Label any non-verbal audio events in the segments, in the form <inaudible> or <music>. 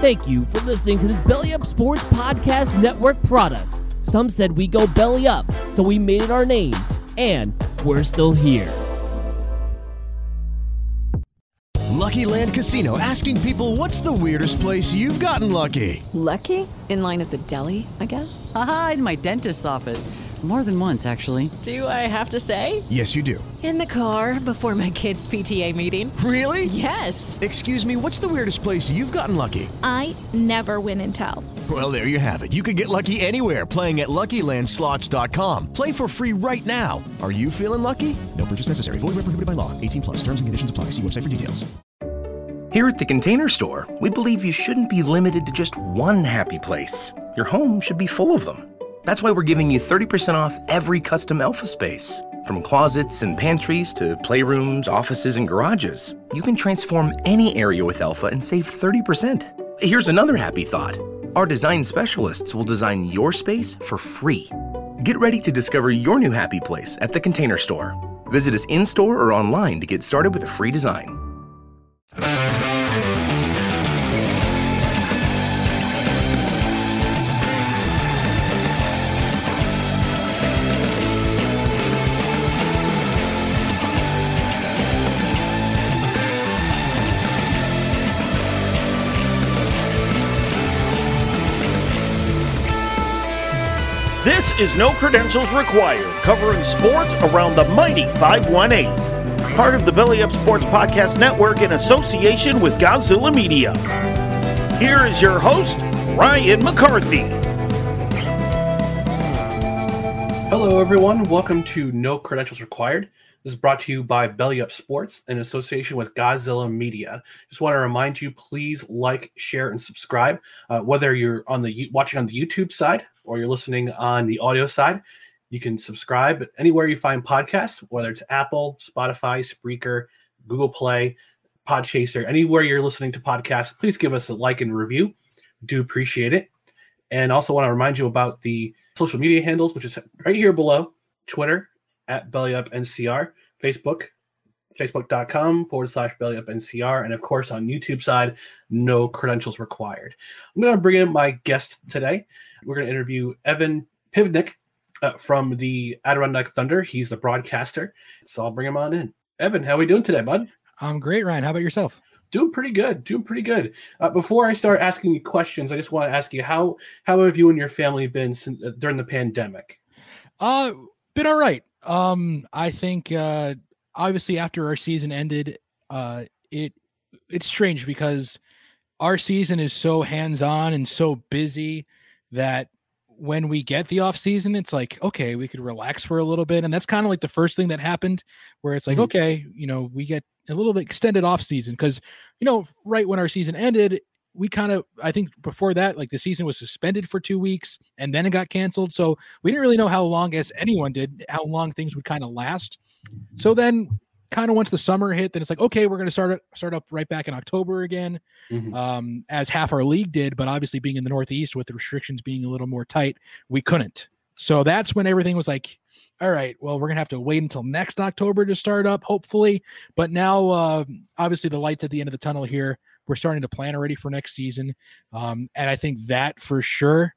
Thank you for listening to this Belly Up Sports Podcast Network product. Some said we go belly up, so we made it our name, and we're still here. Lucky Land Casino asking people what's the weirdest place you've gotten lucky? Lucky? In line at the deli, I guess? Aha, in my dentist's office. More than once, actually. Do I have to say? Yes, you do. In the car before my kids' PTA meeting. Really? Yes. Excuse me, what's the weirdest place you've gotten lucky? I never win and tell. Well, there you have it. You can get lucky anywhere playing at LuckyLandSlots.com. Play for free right now. Are you feeling lucky? No purchase necessary. Void where prohibited by law. 18 plus. Terms and conditions apply. See website for details. Here at the Container Store, we believe you shouldn't be limited to just one happy place. Your home should be full of them. That's why we're giving you 30% off every custom Elfa space. From closets and pantries to playrooms, offices, and garages, you can transform any area with Elfa and save 30%. Here's another happy thought our design specialists will design your space for free. Get ready to discover your new happy place at the Container Store. Visit us in store or online to get started with a free design. Is No Credentials Required, covering sports around the mighty 518. Part of the Belly Up Sports Podcast Network in association with Godzilla Media. Here is your host, Ryan McCarthy. Hello, everyone. Welcome to No Credentials Required. This is brought to you by Belly Up Sports in association with Godzilla Media. Just want to remind you, please like, share, and subscribe. Uh, whether you're on the watching on the YouTube side or you're listening on the audio side, you can subscribe But anywhere you find podcasts, whether it's Apple, Spotify, Spreaker, Google Play, Podchaser, anywhere you're listening to podcasts. Please give us a like and review. Do appreciate it. And also want to remind you about the social media handles, which is right here below Twitter at BellyUpNCR, Facebook, facebook.com forward slash BellyUpNCR, and of course on YouTube side, no credentials required. I'm going to bring in my guest today. We're going to interview Evan Pivnik uh, from the Adirondack Thunder. He's the broadcaster. So I'll bring him on in. Evan, how are we doing today, bud? I'm great, Ryan. How about yourself? Doing pretty good. Doing pretty good. Uh, before I start asking you questions, I just want to ask you how how have you and your family been since, uh, during the pandemic? Uh, been all right. Um, I think uh, obviously after our season ended, uh, it it's strange because our season is so hands on and so busy that when we get the off season, it's like, okay, we could relax for a little bit. And that's kind of like the first thing that happened where it's like, Mhm. okay, you know, we get a little bit extended off season because, you know, right when our season ended, we kind of, I think before that, like the season was suspended for two weeks and then it got canceled. So we didn't really know how long, as anyone did, how long things would kind of last. So then kind of once the summer hit, then it's like, okay, we're going to start start up right back in October again, Mhm. um, as half our league did. But obviously, being in the Northeast with the restrictions being a little more tight, we couldn't. So that's when everything was like, all right, well, we're gonna have to wait until next October to start up, hopefully. But now, uh, obviously, the lights at the end of the tunnel here. We're starting to plan already for next season, um, and I think that for sure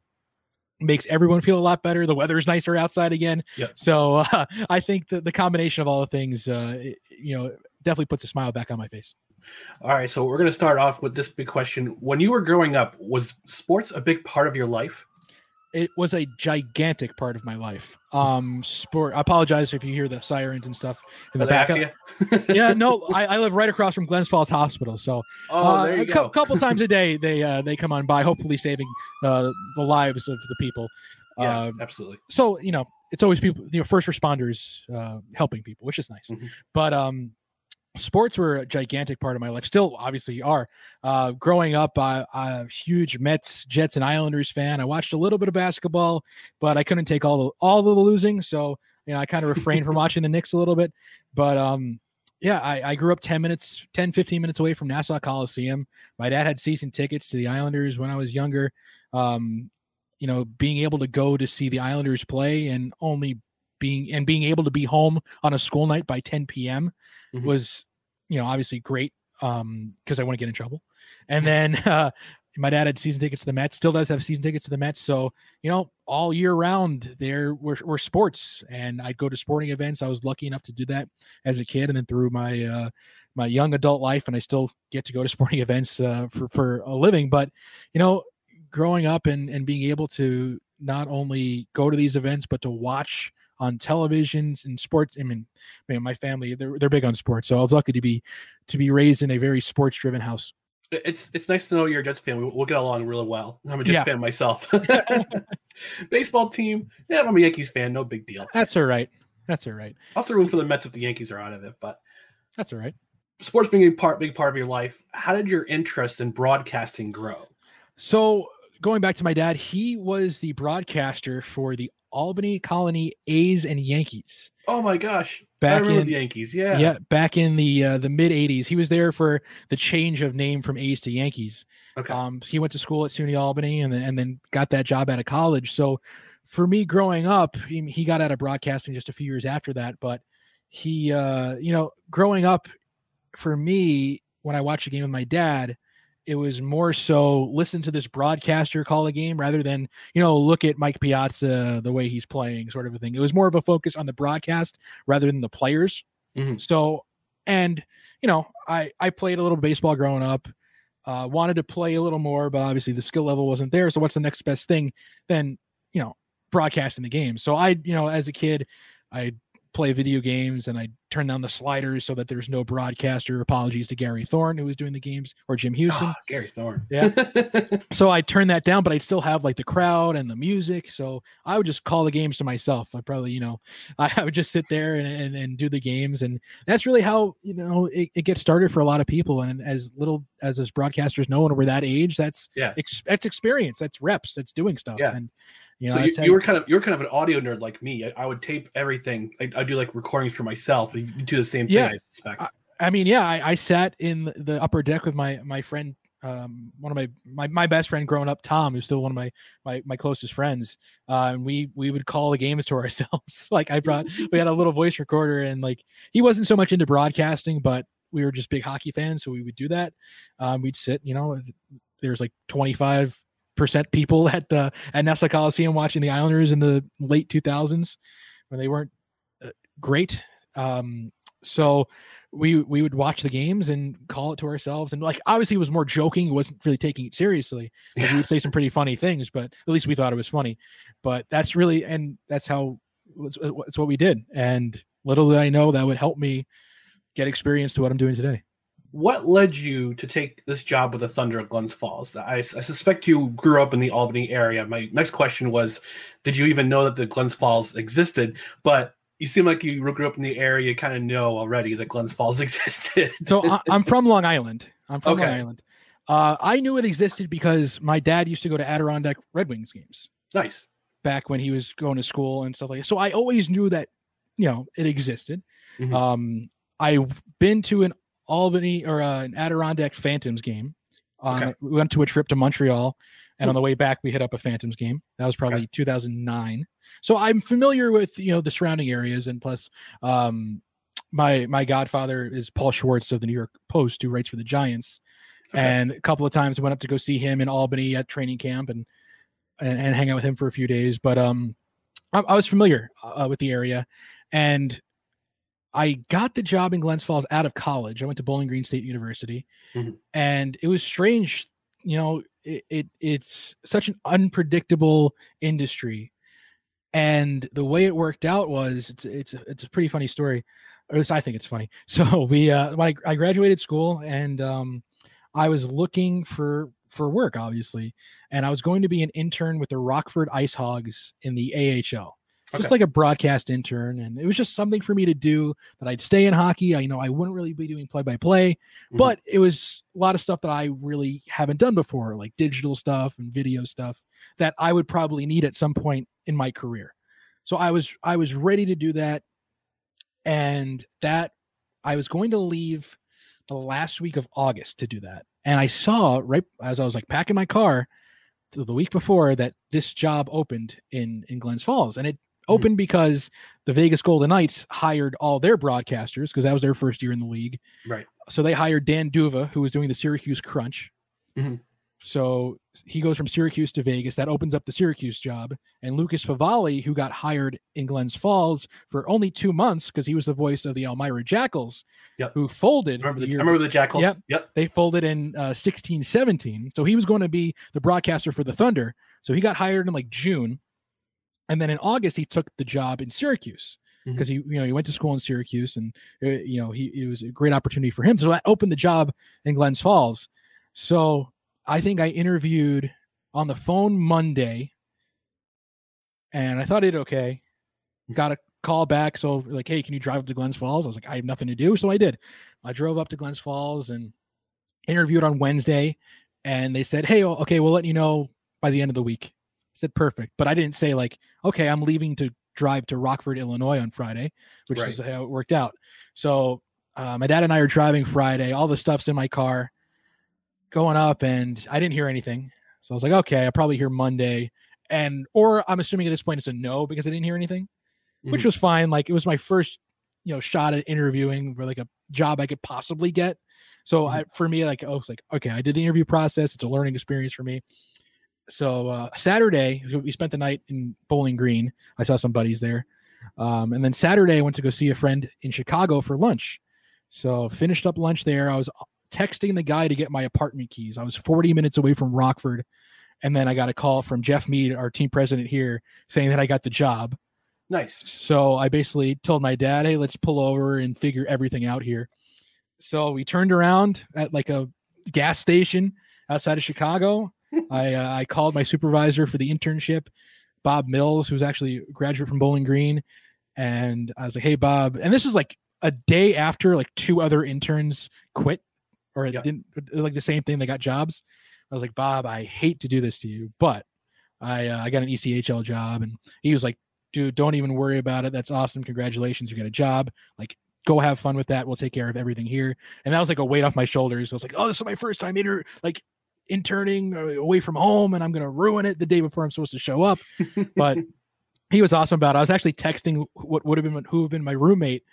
makes everyone feel a lot better. The weather is nicer outside again, Yep. so uh, <laughs> I think the the combination of all the things, uh, it- you know, definitely puts a smile back on my face. All right, so we're going to start off with this big question. When you were growing up, was sports a big part of your life? It was a gigantic part of my life. Um, sport. I apologize if you hear the sirens and stuff in the Are they back. after yeah, no, <laughs> I, I live right across from Glens Falls Hospital, so Oh, uh, a cou- couple times a <laughs> day they uh, they come on by, hopefully saving uh, the lives of the people. Yeah, Uh, absolutely. so you know, it's always people, you know, first responders uh, helping people, which is nice. Mm-hmm. But um, sports were a gigantic part of my life. Still, obviously, are. Uh, growing up, I, I'm a huge Mets, Jets, and Islanders fan. I watched a little bit of basketball, but I couldn't take all the all of the losing, so you know, I kind of <laughs> refrained from watching the Knicks a little bit. But um, yeah, I, I grew up 10 minutes, 10, 15 minutes away from Nassau Coliseum. My dad had season tickets to the Islanders when I was younger. Um, you know, being able to go to see the Islanders play and only being and being able to be home on a school night by 10 p.m. Mhm. was, you know, obviously great um because I want to get in trouble. And then <laughs> uh my dad had season tickets to the Mets, still does have season tickets to the Mets. So, you know, all year round there were, were sports and I'd go to sporting events. I was lucky enough to do that as a kid and then through my uh my young adult life and I still get to go to <laughs> sporting events uh, for for a living. But you know, growing up and and being able to not only go to these events but to watch on televisions and sports. I mean, man, my family they're they're big on sports, so I was lucky to be to be raised in a very sports driven house. It's it's nice to know you're a Jets fan. We- We'll get along really well. I'm a Jets Yeah. fan myself. <laughs> <laughs> Baseball team, yeah, I'm a Yankees fan. No big deal. That's all right. That's all right. Also root for the Mets if the Yankees are out of it. But That's all right. sports being a part, big part of your life. How did your interest in broadcasting grow? So going back to my dad, he was the broadcaster for the Albany Colonie A's and Yankees. Oh my gosh! I Back remember in the Yankees. Yeah, yeah, back in the uh, the mid '80s, he was there for the change of name from A's to Yankees. Okay. Um, he went to school at SUNY Albany and then and then got that job out of college. So for me growing up, he, he got out of broadcasting just a few years after that. But he, uh, you know, growing up, for me, when I watched a game with my dad, it was more so listen to this broadcaster call a game rather than you know look at Mike Piazza the way he's playing, sort of a thing. It was more of a focus on the broadcast rather than the players. Mhm. So, and you know, I I played a little baseball growing up. Uh, wanted to play a little more, but obviously the skill level wasn't there. So, what's the next best thing? Then you know, broadcasting the game. So I, you know, as a kid, I play video games and I turn down the sliders so that there's no broadcaster. Apologies to Gary Thorne who was doing the games or Jim Hughson. Ah, Gary Thorne. Yeah. <laughs> so I turned that down, but I still have like the crowd and the music. So I would just call the games to myself. I probably, you know, <laughs> I, I would just sit there and, and, and do the games. And that's really how, you know, it, it gets started for a lot of people. And as little as us broadcasters know when we're that age, that's, Yeah. ex- that's experience, that's reps, that's doing stuff. Yeah. And, you know, so you, that's you were kind of you're kind of an audio nerd like me. I, I would tape everything. I, I do like recordings for myself. You do the same thing, Yeah. I suspect. I, I mean, yeah, I, I sat in the- the upper deck with my my friend, um, one of my, my my best friend growing up, Tom, who's still one of my my my closest friends. Uh, and we we would call the games to <laughs> ourselves. like I brought, we had a little voice recorder, and like he wasn't so much into broadcasting, but we were just big hockey fans, so we would do that. Um, we'd sit, you know, there's like 25 percent people <laughs> at the at Nassau Coliseum watching the Islanders in the late 2000s when they weren't uh, great. Um, so we we would watch the games and call it to ourselves, and like obviously it was more joking. It wasn't really taking it seriously. Like, we would say some pretty funny things, but at least we thought it was funny. But that's really and that's how it's, it's what we did. And little did I know that would help me get experience to what I'm doing today. What led you to take this job with the Thunder at Glens Falls? I, I suspect you grew up in the Albany area. My next question was, did you even know that the Glens Falls existed? But you seem like you grew up in the area. You kind of know already that Glens Falls <laughs> existed. So I, I'm from Long Island. I'm from Long Island. Uh, I knew it existed because my dad used to go to Adirondack Red Wings games. Nice. Back when he was going to school and stuff like that. So I always knew that, you know, it existed. Mhm. Um, I've been to an Albany or uh, an Adirondack Phantoms game. Um, Okay. We went to a trip to Montreal, and on the way back, we hit up a Phantoms game. That was probably 2009. So I'm familiar with you know the surrounding areas, and plus, um, my my godfather is Paul Schwartz of the New York Post, who writes for the Giants. And a couple of times I went up to go see him in Albany at training camp and and, and hang out with him for a few days. But um, I, I was familiar uh, with the area, and I got the job in Glens Falls out of college. I went to Bowling Green State University, Mhm. and it was strange. You know, it, it it's such an unpredictable industry, and the way it worked out was it's it's a, it's a pretty funny story. Or at least I think it's funny. <laughs> So we uh, when I, I graduated school and um, I was looking for for work, obviously, and I was going to be an intern with the Rockford Ice Hogs in the AHL, just Okay. like a broadcast intern, and it was just something for me to do that I'd stay in hockey. I you know I wouldn't really be doing play by play, but it was a lot of stuff that I really haven't done before, like digital stuff and video stuff that I would probably need at some point in my career. So I was I was ready to do that, and that I was going to leave the last week of August to do that. And I saw right as I was like packing my car the week before that this job opened in in Glens Falls, and it opened because the Vegas Golden Knights hired all their broadcasters because that was their first year in the league. Right. So they hired Dan D'Uva, who was doing the Syracuse Crunch. Mhm. So he goes from Syracuse to Vegas. That opens up the Syracuse job. And Lucas Favali, who got hired in Glens Falls for only two months because he was the voice of the Elmira Jackals, Yep. who folded. I remember the- year- I remember the Jackals. Yep. Yep. They folded in uh, 16 17. So he was going to be the broadcaster for the Thunder. So he got hired in like June. And then in August, he took the job in Syracuse Mm-hmm. because he, you know, he went to school in Syracuse and, uh, you know, he, it was a great opportunity for him. So that opened the job in Glens Falls. So I think I interviewed on the phone Monday and I thought it okay. Got a call back. So like, hey, can you drive up to Glens Falls? I was like, I have nothing to do. So I did. I drove up to Glens Falls and interviewed on Wednesday. And they said, Hey, okay, we'll let you know by the end of the week. Said perfect. But I didn't say like, okay, I'm leaving to drive to Rockford, Illinois on Friday, which is how it worked out. So uh, my dad and I are driving Friday. All the stuff's in my car going up and I didn't hear anything. So I was like, okay, I'll probably hear Monday. And or I'm assuming at this point it's a no because I didn't hear anything, which Mhm. was fine. Like it was my first, you know, shot at interviewing for like a job I could possibly get. So I for me, like oh, it's like, okay, I did the interview process. It's a learning experience for me. So uh Saturday, we spent the night in Bowling Green. I saw some buddies there. Um, and then Saturday I went to go see a friend in Chicago for lunch. So finished up lunch there. I was texting the guy to get my apartment keys. I was 40 minutes away from Rockford. And then I got a call from Jeff Mead, our team president here, saying that I got the job. Nice. So I basically told my dad, hey, let's pull over and figure everything out here. So we turned around at like a gas station outside of Chicago. I uh, I called my supervisor for the internship, Bob Mills, who's actually a graduate from Bowling Green, and I was like, "Hey, Bob," and this is like a day after like two other interns quit or didn't like the same thing. They got jobs. I was like, Bob, I hate to do this to you, but I uh, I got an ECHL job, and he was like, dude, don't even worry about it. That's awesome. Congratulations, you got a job. Like, go have fun with that. We'll take care of everything here. And that was like a weight off my shoulders. I was like, oh, this is my first time inter like interning uh, away from home, and I'm gonna ruin it the day before I'm supposed to show up. <laughs> but he was awesome about it. I was actually texting what would have been who would have been my roommate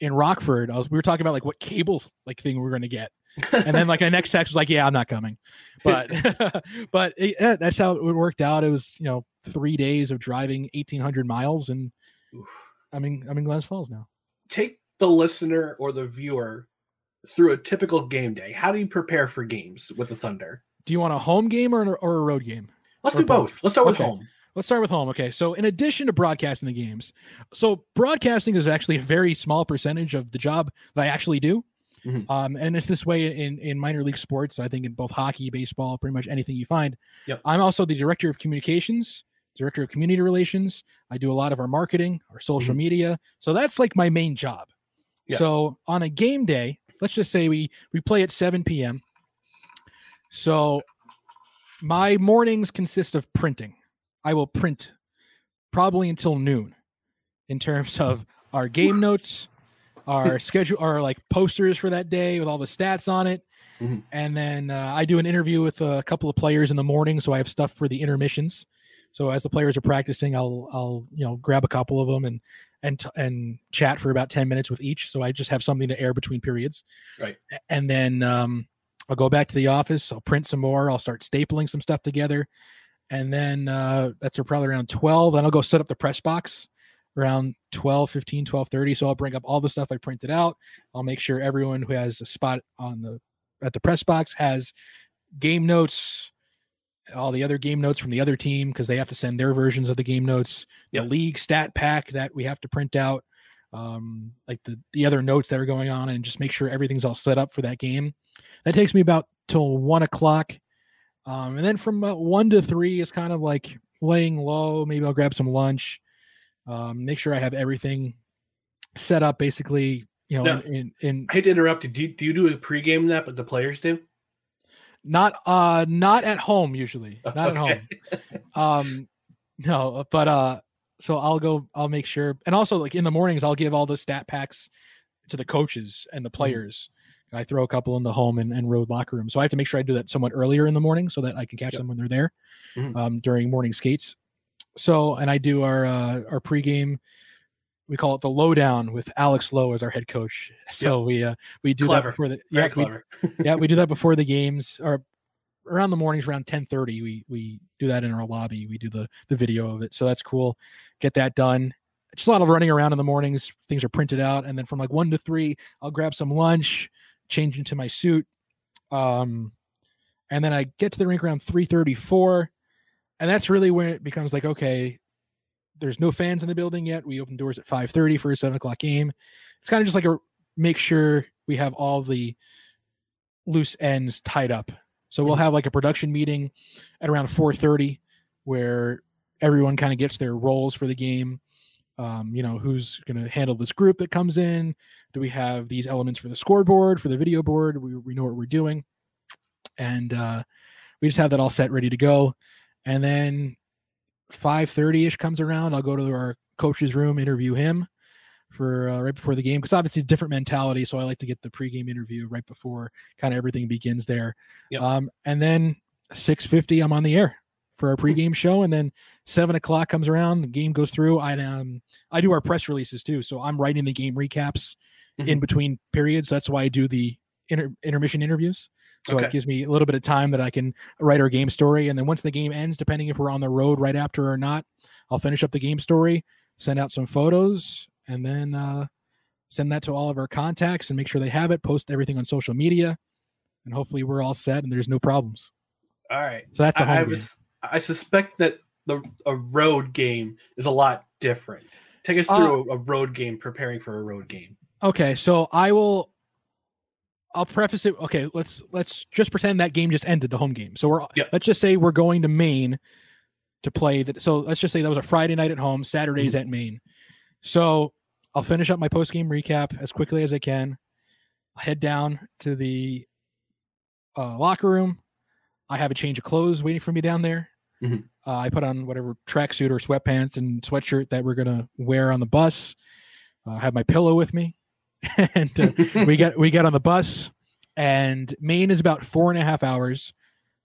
in Rockford. I was we were talking about like what cable like thing we are gonna get. and then like my next text was like, "Yeah, I'm not coming," but <laughs> but it, yeah, that's how it worked out. It was you know three days of driving 1,800 miles, and I'm in I'm in Glens Falls now. Take the listener or the viewer through a typical game day. How do you prepare for games with the Thunder? Do you want a home game or, an, or a road game? Let's Or do both. Let's start with Okay. home. Let's start with home. Okay. So, in addition to broadcasting the games, so broadcasting is actually a very small percentage of the job that I actually do. Mhm. Um, and it's this way in, in minor league sports. I think in both hockey, baseball, pretty much anything you find. Yep. I'm also the director of communications, director of community relations. I do a lot of our marketing, our social media. So that's like my main job. Yeah. So on a game day, let's just say we we play at 7 p.m. So my mornings consist of printing. I will print probably until noon in terms of our game notes, our <laughs> schedule, our like posters for that day with all the stats on it. Mhm. And then uh, I do an interview with a couple of players in the morning, so I have stuff for the intermissions. So as the players are practicing, I'll I'll you know grab a couple of them and and t- and chat for about ten minutes with each. So I just have something to air between periods. Right. And then um, I'll go back to the office. I'll print some more. I'll start stapling some stuff together, and then uh, that's probably around twelve. Then I'll go set up the press box around 12 15 12 30 so i'll bring up all the stuff i printed out i'll make sure everyone who has a spot on the at the press box has game notes all the other game notes from the other team because they have to send their versions of the game notes the league stat pack that we have to print out um like the the other notes that are going on and just make sure everything's all set up for that game that takes me about till one o'clock um and then from one to three is kind of like laying low maybe i'll grab some lunch um make sure i have everything set up basically you know Now, in, in, in I hate to interrupt you. Do, you. do you do a pregame that, but the players do? not uh not at home usually not at <laughs> home um no but uh so i'll go i'll make sure and also like in the mornings i'll give all the stat packs to the coaches and the players. I throw a couple in the home and, and road locker room. So i have to make sure i do that somewhat earlier in the morning so that i can catch them when they're there Mhm. um, during morning skates. So and i do our uh our pregame we call it the lowdown with alex loh as our head coach. <laughs> So we uh we do Clever. that before the Very yeah, we- clever. yeah, we do that before the games or around the mornings around 10:30 we we do that in our lobby. We do the the video of it. So that's cool. Get that done. Just a lot of running around in the mornings. Things are printed out and then from like 1 to 3, I'll grab some lunch, change into my suit. Um and then I get to the rink around 3:34 and that's really when it becomes like okay, there's no fans in the building yet. We open doors at 5:30 for a 7 o'clock game. It's kind of just like a make sure we have all the loose ends tied up. So we'll have like a production meeting at around 4:30 where everyone kind of gets their roles for the game. Um, you know, who's going to handle this group that comes in? Do we have these elements for the scoreboard, for the video board? We, we know what we're doing. And uh, we just have that all set ready to go. And then 5:30 ish comes around. I'll go to our coach's room, interview him for uh, right before the game because obviously different mentality. So I like to get the pregame interview right before kind of everything begins there. Yep. Um, and then 6:50, I'm on the air for our pregame show, and then seven o'clock comes around, the game goes through. I um I do our press releases too, so I'm writing the game recaps in Mhm. between periods. That's why I do the inter- intermission interviews. So Okay. it gives me a little bit of time that I can write our game story. And then once the game ends, depending if we're on the road right after or not, I'll finish up the game story, send out some photos, and then uh, send that to all of our contacts and make sure they have it, post everything on social media, and hopefully we're all set and there's no problems. All right. So that's a I, home I game. was I suspect that the a road game is a lot different. Take us Uh, through a, a road game preparing for a road game. Okay, so I will I'll preface it. Okay, let's let's just pretend that game just ended the home game. So we're let's just say we're going to Maine to play that. So let's just say that was a Friday night at home, Saturdays at Maine. So I'll finish up my post game recap as quickly as I can. I'll head down to the uh, locker room. I have a change of clothes waiting for me down there. Mhm. Uh, I put on whatever tracksuit or sweatpants and sweatshirt that we're gonna wear on the bus. Uh, I have my pillow with me, <laughs> and uh, <laughs> we get we get on the bus. And Maine is about four and a half hours,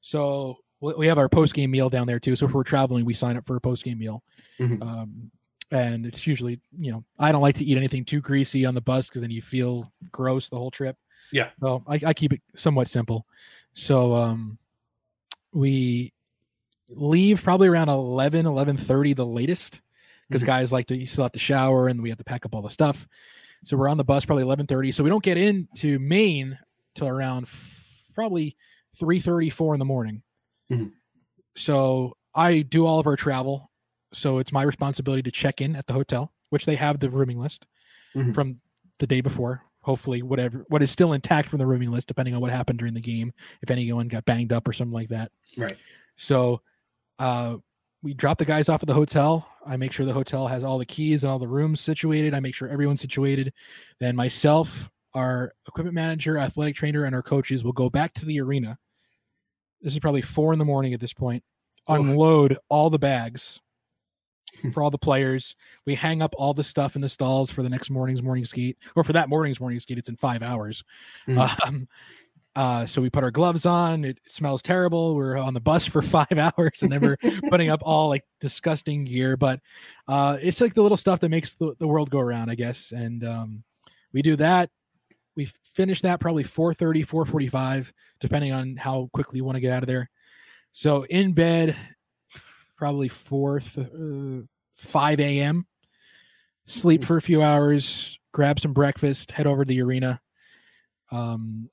so we have our post game meal down there too. So if we're traveling, we sign up for a post game meal. Mhm. Um, and it's usually you know I don't like to eat anything too greasy on the bus because then you feel gross the whole trip. Yeah. So I, I keep it somewhat simple. So um, we leave probably around 11 11.30 the latest because Mhm. guys like to you still have to shower and we have to pack up all the stuff so we're on the bus probably 11.30 so we don't get into maine till around f- probably 3.34 in the morning Mhm. so i do all of our travel so it's my responsibility to check in at the hotel which they have the rooming list Mhm. from the day before hopefully whatever what is still intact from the rooming list depending on what happened during the game if anyone got banged up or something like that Right. so uh, we drop the guys off at the hotel. I make sure the hotel has all the keys and all the rooms situated. I make sure everyone's situated. Then myself, our equipment manager, athletic trainer, and our coaches will go back to the arena. This is probably four in the morning at this point. Unload all the bags for all the players. We hang up all the stuff in the stalls for the next morning's morning skate, or for that morning's morning skate. It's in five hours. Mm. Um, uh, so we put our gloves on. It smells terrible. We're on the bus for <laughs> five hours, and then we're putting up all like disgusting gear. But uh, it's like the little stuff that makes the, the world go around, I guess. And um, we do that. We finish that probably 4:30, 4:45, depending on how quickly you want to get out of there. So in bed, probably 4 th- uh, 5 a.m. Sleep for a few hours, grab some breakfast, head over to the arena, um,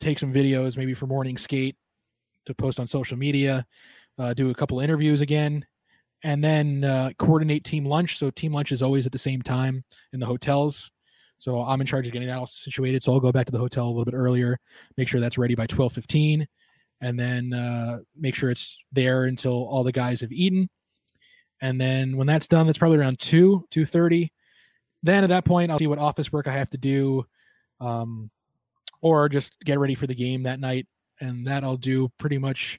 take some videos maybe for morning skate to post on social media, uh, do a couple interviews again, and then uh, coordinate team lunch. So team lunch is always at the same time in the hotels. So I'm in charge of getting that all situated. So I'll go back to the hotel a little bit earlier, make sure that's ready by 12:15, and then uh, make sure it's there until all the guys have eaten. And then when that's done, that's probably around two, two thirty. Then at that point, I'll see what office work I have to do, um, or just get ready for the game that night. And that I'll do pretty much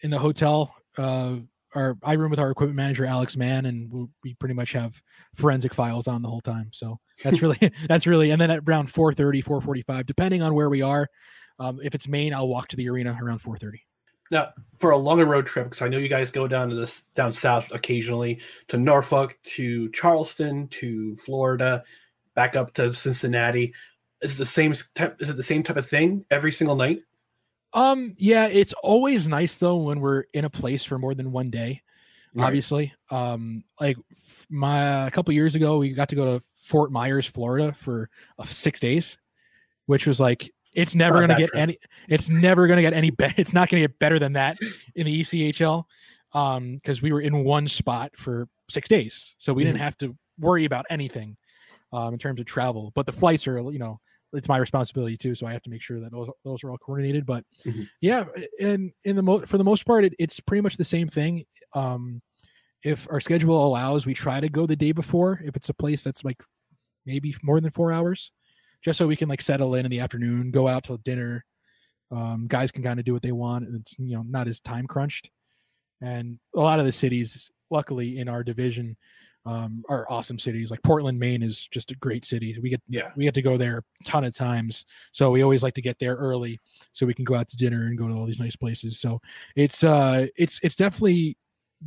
in the hotel. Uh, our I room with our equipment manager Alex Mann, and we, we pretty much have forensic files on the whole time. So that's really <laughs> that's really. And then at around 4:30, 4:45, depending on where we are. Um, if it's Maine, I'll walk to the arena around 4:30. Now, for a longer road trip, because I know you guys go down to this down south occasionally to Norfolk, to Charleston, to Florida, back up to Cincinnati. Is it the same type? Is it the same type of thing every single night? Um, yeah, it's always nice though when we're in a place for more than one day. Right. Obviously, um, like my a couple years ago, we got to go to Fort Myers, Florida, for uh, six days, which was like it's never gonna get trip. any. It's never gonna get any better. <laughs> It's not gonna get better than that in the ECHL, um, because we were in one spot for six days, so we Mhm. didn't have to worry about anything, um, in terms of travel. But the flights are, you know, it's my responsibility too, so I have to make sure that those those are all coordinated. But Mhm. yeah, and in the mo- for the most part, it, it's pretty much the same thing. Um, if our schedule allows, we try to go the day before. If it's a place that's like maybe more than four hours, just so we can like settle in in the afternoon, go out till dinner. Um, guys can kind of do what they want, and it's you know not as time crunched. And a lot of the cities, luckily in our division, um, are awesome cities. Like Portland, Maine is just a great city. We get Yeah. we get to go there a ton of times, so we always like to get there early so we can go out to dinner and go to all these nice places. So it's uh it's it's definitely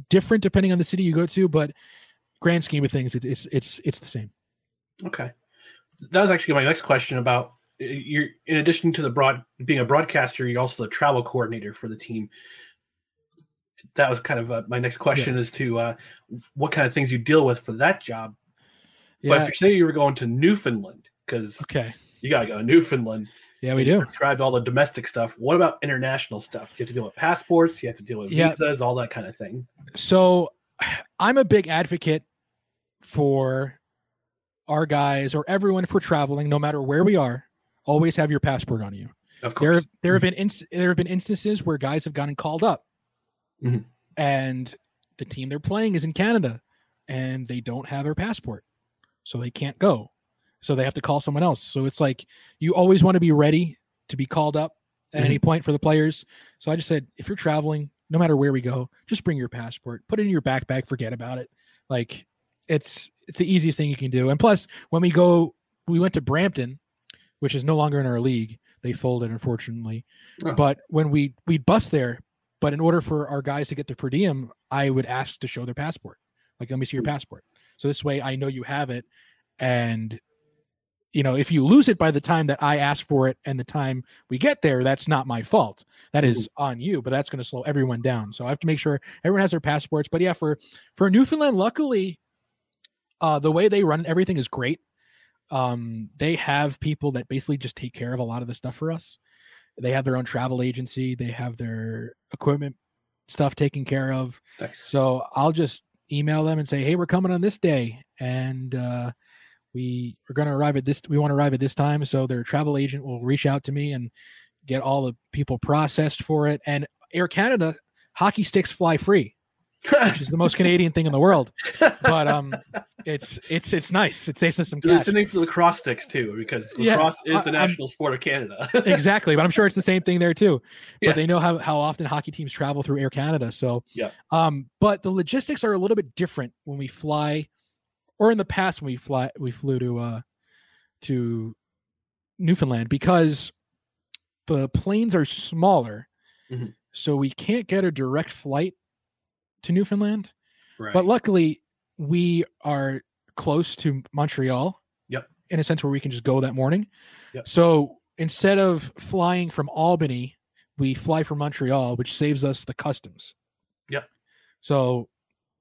different depending on the city you go to, but grand scheme of things, it's it's it's it's the same. Okay, that was actually my next question about uh, you're. In addition to the broad being a broadcaster, you're also the travel coordinator for the team. That was kind of uh, my next question as to uh, what kind of things you deal with for that job. But Yeah. if you say you were going to Newfoundland, because Okay. you gotta go to Newfoundland. Yeah, we do. Described all the domestic stuff. What about international stuff? You have to deal with passports. You have to deal with Yeah. visas, all that kind of thing. So <sighs> I'm a big advocate for our guys or everyone if we're traveling, no matter where we are, always have your passport on you. Of There, course. there have been inst- there have been instances where guys have gotten called up, Mhm. and the team they're playing is in Canada, and they don't have their passport, so they can't go. So they have to call someone else. So it's like you always want to be ready to be called up at any point for the players. So I just said, if you're traveling, no matter where we go, just bring your passport, put it in your backpack, forget about it. Like it's it's the easiest thing you can do. And plus, when we go, we went to Brampton, which is no longer in our league. They folded, unfortunately. Oh. But when we we bus there, but in order for our guys to get the per diem, I would ask to show their passport. Like, let me see your hmm. passport. So this way, I know you have it, and you know, if you lose it by the time that I ask for it and the time we get there, that's not my fault. That is hmm. on you, but that's going to slow everyone down. So I have to make sure everyone has their passports. But yeah, for for Newfoundland, luckily, uh, the way they run everything is great. Um, they have people that basically just take care of a lot of the stuff for us. They have their own travel agency. They have their equipment stuff taken care of. So I'll just email them and say, "Hey, we're coming on this day, and uh, we are going to arrive at this. We want to arrive at this time." So their travel agent will reach out to me and get all the people processed for it. And Air Canada hockey sticks fly free. <laughs> which is the most Canadian thing in the world. But um, <laughs> it's it's it's nice. It saves us some It's cash. the name for lacrosse sticks too, because Yeah, lacrosse is the I- I'm- national sport of Canada. <laughs> exactly, but I'm sure it's the same thing there too. But Yeah. they know how, how often hockey teams travel through Air Canada. So Yeah. um, but the logistics are a little bit different when we fly, or in the past when we fly we flew to uh to Newfoundland because the planes are smaller, Mhm. so we can't get a direct flight to Newfoundland. Right. But luckily, we are close to Montreal. Yep. In a sense where we can just go that morning. Yep. So instead of flying from Albany, we fly from Montreal, which saves us the customs. Yep. So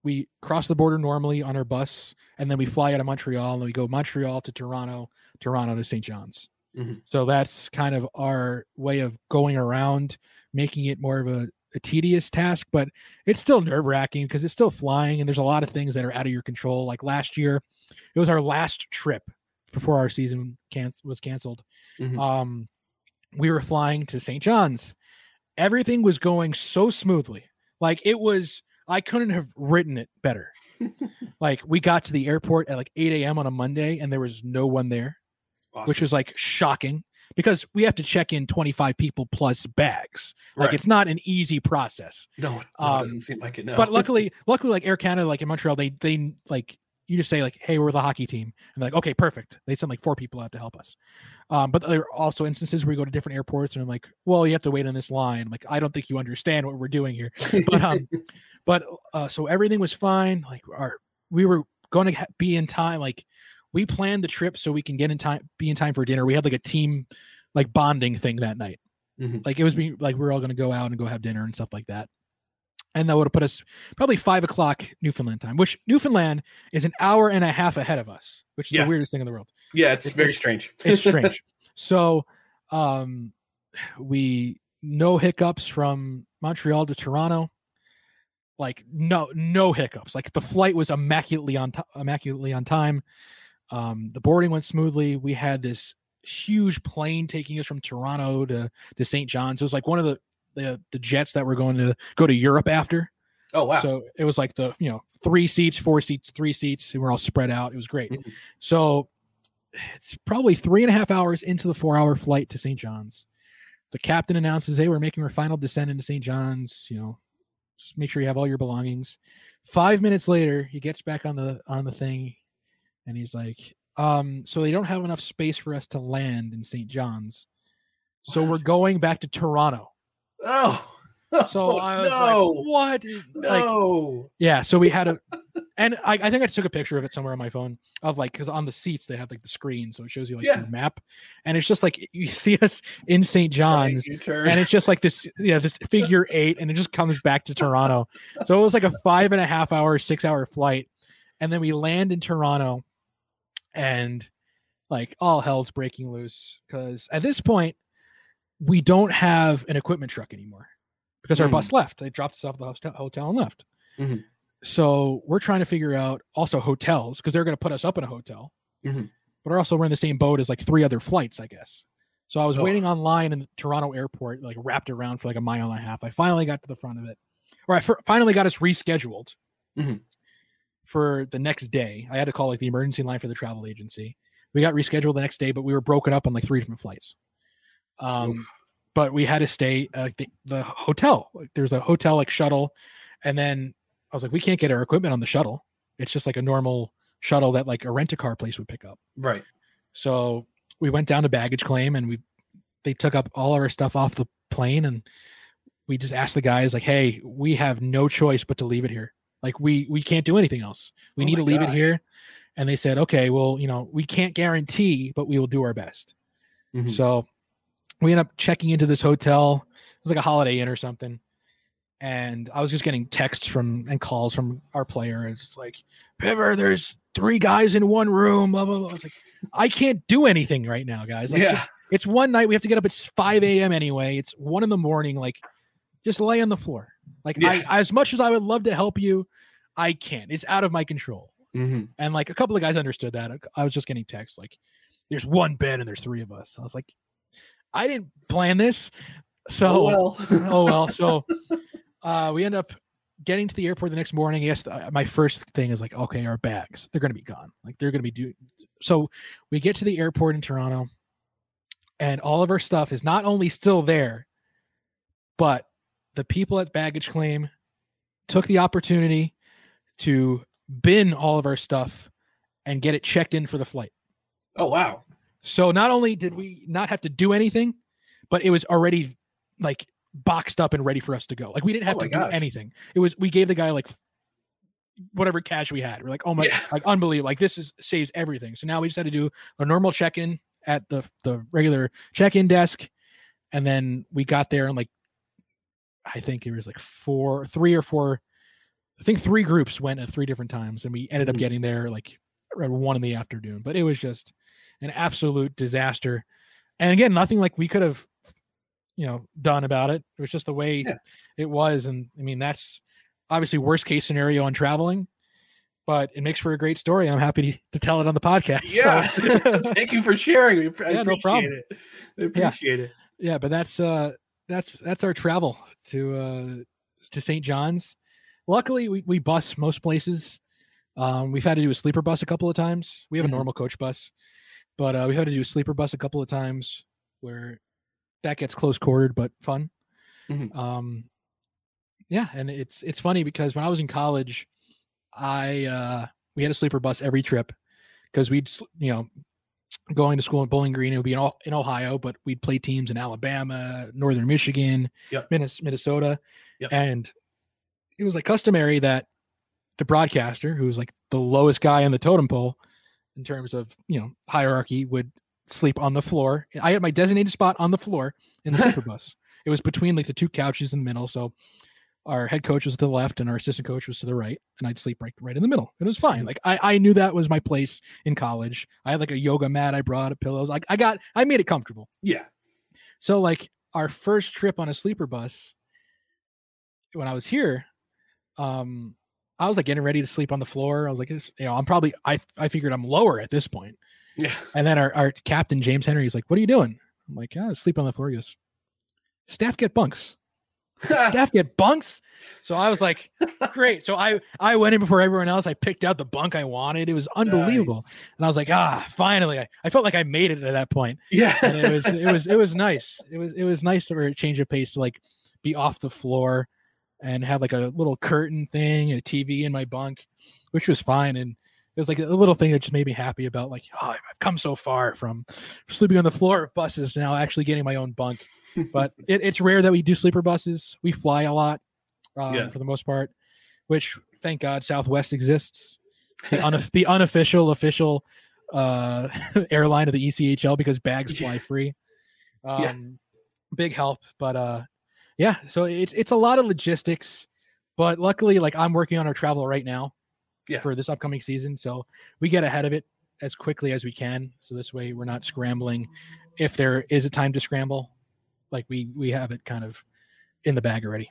we cross the border normally on our bus, and then we fly out of Montreal, and we go Montreal to Toronto, Toronto to St. John's. Mhm. So that's kind of our way of going around, making it more of a, a tedious task, but it's still nerve wracking because it's still flying and there's a lot of things that are out of your control. Like last year, it was our last trip before our season can- was canceled. Mhm. Um, we were flying to St. John's. Everything was going so smoothly. Like it was, I couldn't have written it better. <laughs> like we got to the airport at like 8 a.m. on a Monday and there was no one there which was like shocking because we have to check in 25 people plus bags. Like Right. it's not an easy process. no, um, doesn't seem like it. No. But <laughs> luckily, luckily, like Air Canada, like in Montreal, they they like you just say like, "Hey, we're the hockey team," and they're like, "Okay, perfect." They send like four people out to help us. Um, but there are also instances where we go to different airports, and I'm like, "Well, you have to wait in this line." I'm like, I don't think you understand what we're doing here. <laughs> But um, but uh, so everything was fine. Like our we were going to be in time. Like we planned the trip so we can get in time, be in time for dinner. We had like a team like bonding thing that night. Mhm. Like it was being like we are all going to go out and go have dinner and stuff like that. And that would have put us probably five o'clock Newfoundland time, which Newfoundland is an hour and a half ahead of us, which is Yeah. the weirdest thing in the world. yeah, it's It- very strange. It's strange. <laughs> <laughs> so, um, we no hiccups from Montreal to Toronto. Like no no hiccups. Like the flight was immaculately on ti- immaculately on time. Um, the boarding went smoothly. We had this huge plane taking us from Toronto to to St. John's. It was like one of the the the jets that we were going to go to Europe after. oh wow. So it was like the you know three seats, four seats, three seats, and we're all spread out. It was great. Mhm. So it's probably three and a half hours into the four hour flight to St. John's. The captain announces, "Hey, we're making our final descent into St. John's. You know, just make sure you have all your belongings." Five minutes later, he gets back on the on the thing, and he's like, um, "So they don't have enough space for us to land in St. John's, so we're going back to Toronto." oh. <laughs> So I was no. like, "What?" Like, no. yeah, so we had a, and I, I think I took a picture of it somewhere on my phone of like because on the seats they have like the screen, so it shows you like Yeah. the map, and it's just like you <laughs> see us in St. John's, and it's just like this, yeah, this figure eight, and it just comes back to Toronto. so it was like a five and a half hour, six hour flight, and then we land in Toronto, and like all hell's breaking loose because at this point we don't have an equipment truck anymore because our Hmm. bus left. They dropped us off the hotel and left. Mhm. So we're trying to figure out also hotels because they're going to put us up in a hotel, Mhm. but also we're in the same boat as like three other flights, I guess. So I was waiting online in the Toronto airport, like wrapped around for like a mile and a half. I finally got to the front of it, or I finally got us rescheduled Mhm. For the next day. I had to call like the emergency line for the travel agency. We got rescheduled the next day, but we were broken up on like three different flights. Um, but we had to stay at like the, the hotel. Like there's a hotel like shuttle, and then I was like, we can't get our equipment on the shuttle. It's just like a normal shuttle that like a rent a car place would pick up. Right. So we went down to baggage claim and we they took up all of our stuff off the plane and we just asked the guys like, "Hey, we have no choice but to leave it here. Like we we can't do anything else. We Oh need to leave gosh. it here." And they said, "Okay, well, you know, we can't guarantee, but we will do our best." Mhm. So we end up checking into this hotel. It was like a Holiday Inn or something. And I was just getting texts from and calls from our player. It's like, Piver, there's three guys in one room. Blah blah blah. I was like, I can't do anything right now, guys. Like, Yeah. just- it's one night. We have to get up at 5 a.m. anyway. It's one in the morning. Like, just lay on the floor. Like, Yeah. I as much as I would love to help you, I can't. It's out of my control. Mhm. And like a couple of guys understood that. I- I was just getting texts like, "There's one bed and there's three of us." I was like, "I didn't plan this." So Oh, well. <laughs> oh well. So <laughs> uh, we end up getting to the airport the next morning, yes, uh, my first thing is like, okay, our bags, they're going to be gone. Like they're going to be doing. So we get to the airport in Toronto and all of our stuff is not only still there, but the people at baggage claim took the opportunity to bin all of our stuff and get it checked in for the flight. Oh wow. So not only did we not have to do anything, but it was already like boxed up and ready for us to go. Like we didn't have Oh to my do anything. It was we gave the guy like whatever cash we had. We're like, oh my, Yeah. like unbelievable. Like this is saves everything. So now we just had to do a normal check in at the the regular check in desk, and then we got there and like, I think it was like four, three or four. I think three groups went at three different times, and we ended up Mhm. getting there like one in the afternoon. But it was just an absolute disaster. And again, nothing like we could have, you know, done about it. It was just the way Yeah. it was. And I mean, that's obviously worst case scenario on traveling, but it makes for a great story. I'm happy to, to tell it on the podcast. <laughs> so- Yeah. <laughs> Thank you for sharing. I Yeah, no problem. it. I appreciate it. yeah, but that's uh that's that's our travel to uh to St. John's. Luckily, we, we bus most places. Um, we've had to do a sleeper bus a couple of times. We have a normal coach bus, but uh, we had to do a sleeper bus a couple of times where that gets close quartered but fun. Mhm. Um, yeah, and it's it's funny because when I was in college, I uh, we had a sleeper bus every trip because we'd you know going to school in Bowling Green. It would be in, Ohio- in Ohio, but we'd play teams in Alabama, Northern Michigan, Yep. Minnesota, Yep. and it was like customary that the broadcaster, who was like the lowest guy on the totem pole in terms of you know hierarchy, would sleep on the floor. I had my designated spot on the floor in the <laughs> sleeper bus. It was between like the two couches in the middle, so our head coach was to the left and our assistant coach was to the right, and I'd sleep right right in the middle. It was fine. Like I, I knew that was my place in college. I had like a yoga mat I brought, pillows. Like I got I made it comfortable. Yeah. So like our first trip on a sleeper bus when I was here, um, I was like getting ready to sleep on the floor. I was like, this, you know, I'm probably I I figured I'm lower at this point. Yeah. And then our, our captain James Henry is like, "What are you doing?" I'm like, yeah, sleep on the floor." He goes, "Staff get bunks." Staff get bunks. So I was like, "Great." So I I went in before everyone else. I picked out the bunk I wanted. It was unbelievable. And I was like, "Ah, finally!" I, I felt like I made it at that point. Yeah. And it was it was it was <laughs> nice. It was it was nice to a change of pace to like be off the floor and have like a little curtain thing, a TV in my bunk, which was fine. And it was like a little thing that just made me happy about like, oh, I've come so far from sleeping on the floor of buses to now actually getting my own bunk. But <laughs> it, it's rare that we do sleeper buses. We fly a lot um, Yeah. for the most part, which thank God Southwest exists. The, <laughs> the unofficial official uh, <laughs> airline of the ECHL because bags fly free. Um, Yeah. Big help, but uh, yeah. So it's it's a lot of logistics, but luckily, like I'm working on our travel right now Yeah. for this upcoming season, so we get ahead of it as quickly as we can. So this way, we're not scrambling. If there is a time to scramble, like we we have it kind of in the bag already.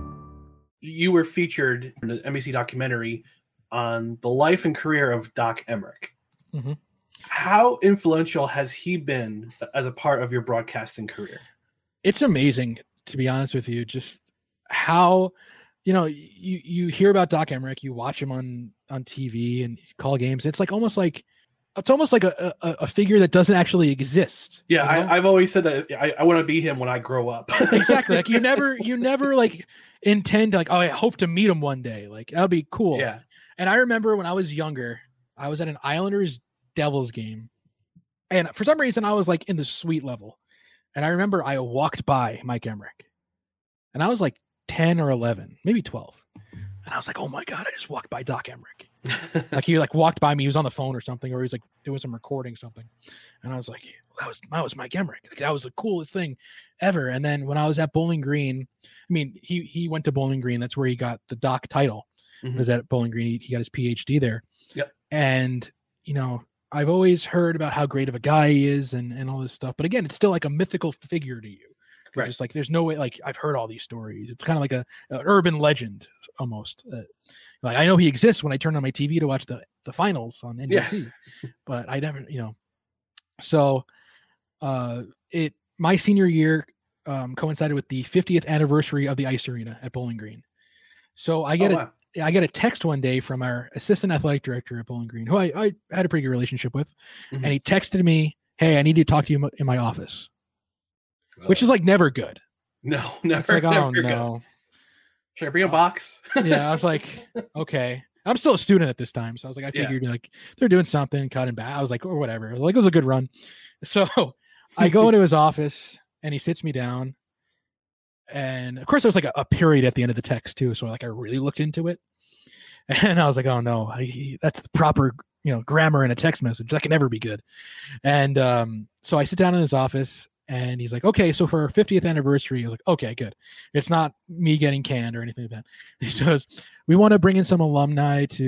You were featured in the NBC documentary on the life and career of Doc Emrick. Mhm. How influential has he been as a part of your broadcasting career? it's amazing to be honest with you just how you know you you hear about doc emrick you watch him on on tv and call games it's like almost like it's almost like a, a, a figure that doesn't actually exist. Yeah, you know? I, I've always said that I, I want to be him when I grow up. <laughs> exactly. Like you never, you never like intend to like, oh, I hope to meet him one day. Like that'd be cool. Yeah. And I remember when I was younger, I was at an Islanders Devils game, and for some reason I was like in the suite level, and I remember I walked by Mike Emrick, and I was like ten or eleven, maybe twelve, and I was like, oh my god, I just walked by Doc Emrick. <laughs> like he like walked by me, he was on the phone or something, or he was like doing some recording something, and I was like, that was that was Mike Emrick. Like, that was the coolest thing ever. And then when I was at Bowling Green, I mean, he he went to Bowling Green. That's where he got the doc title. Mhm. Was at Bowling Green. He, he got his PhD there. Yep. And you know, I've always heard about how great of a guy he is and and all this stuff. But again, it's still like a mythical figure to you. It's Right. just like there's no way. Like I've heard all these stories. It's kind of like a, a urban legend almost. Uh, like I know he exists when I turn on my TV to watch the the finals on Yeah. NBC, <laughs> but I never, you know. So, uh, it my senior year um, coincided with the 50th anniversary of the ice arena at Bowling Green. So I get Oh, a wow. I get a text one day from our assistant athletic director at Bowling Green, who I, I had a pretty good relationship with, Mhm. and he texted me, "Hey, I need to talk to you in my office," which is like never good. No, <laughs> never. It's like, oh good. no. Should I bring a box? yeah, I was like, <laughs> okay. I'm still a student at this time, so I was like, I Yeah. figured like they're doing something, cutting back. I was like, or whatever. Like it was a good run. So I go into his office and he sits me down, and of course there was like a, a period at the end of the text too. So like I really looked into it, <laughs> and I was like, oh no, I, he- that's the proper you know grammar in a text message. That can never be good. And um, so I sit down in his office. And he's like, okay, so for our 50th anniversary, I was like, okay, good. It's not me getting canned or anything like that. <laughs> He says, we want to bring in some alumni to,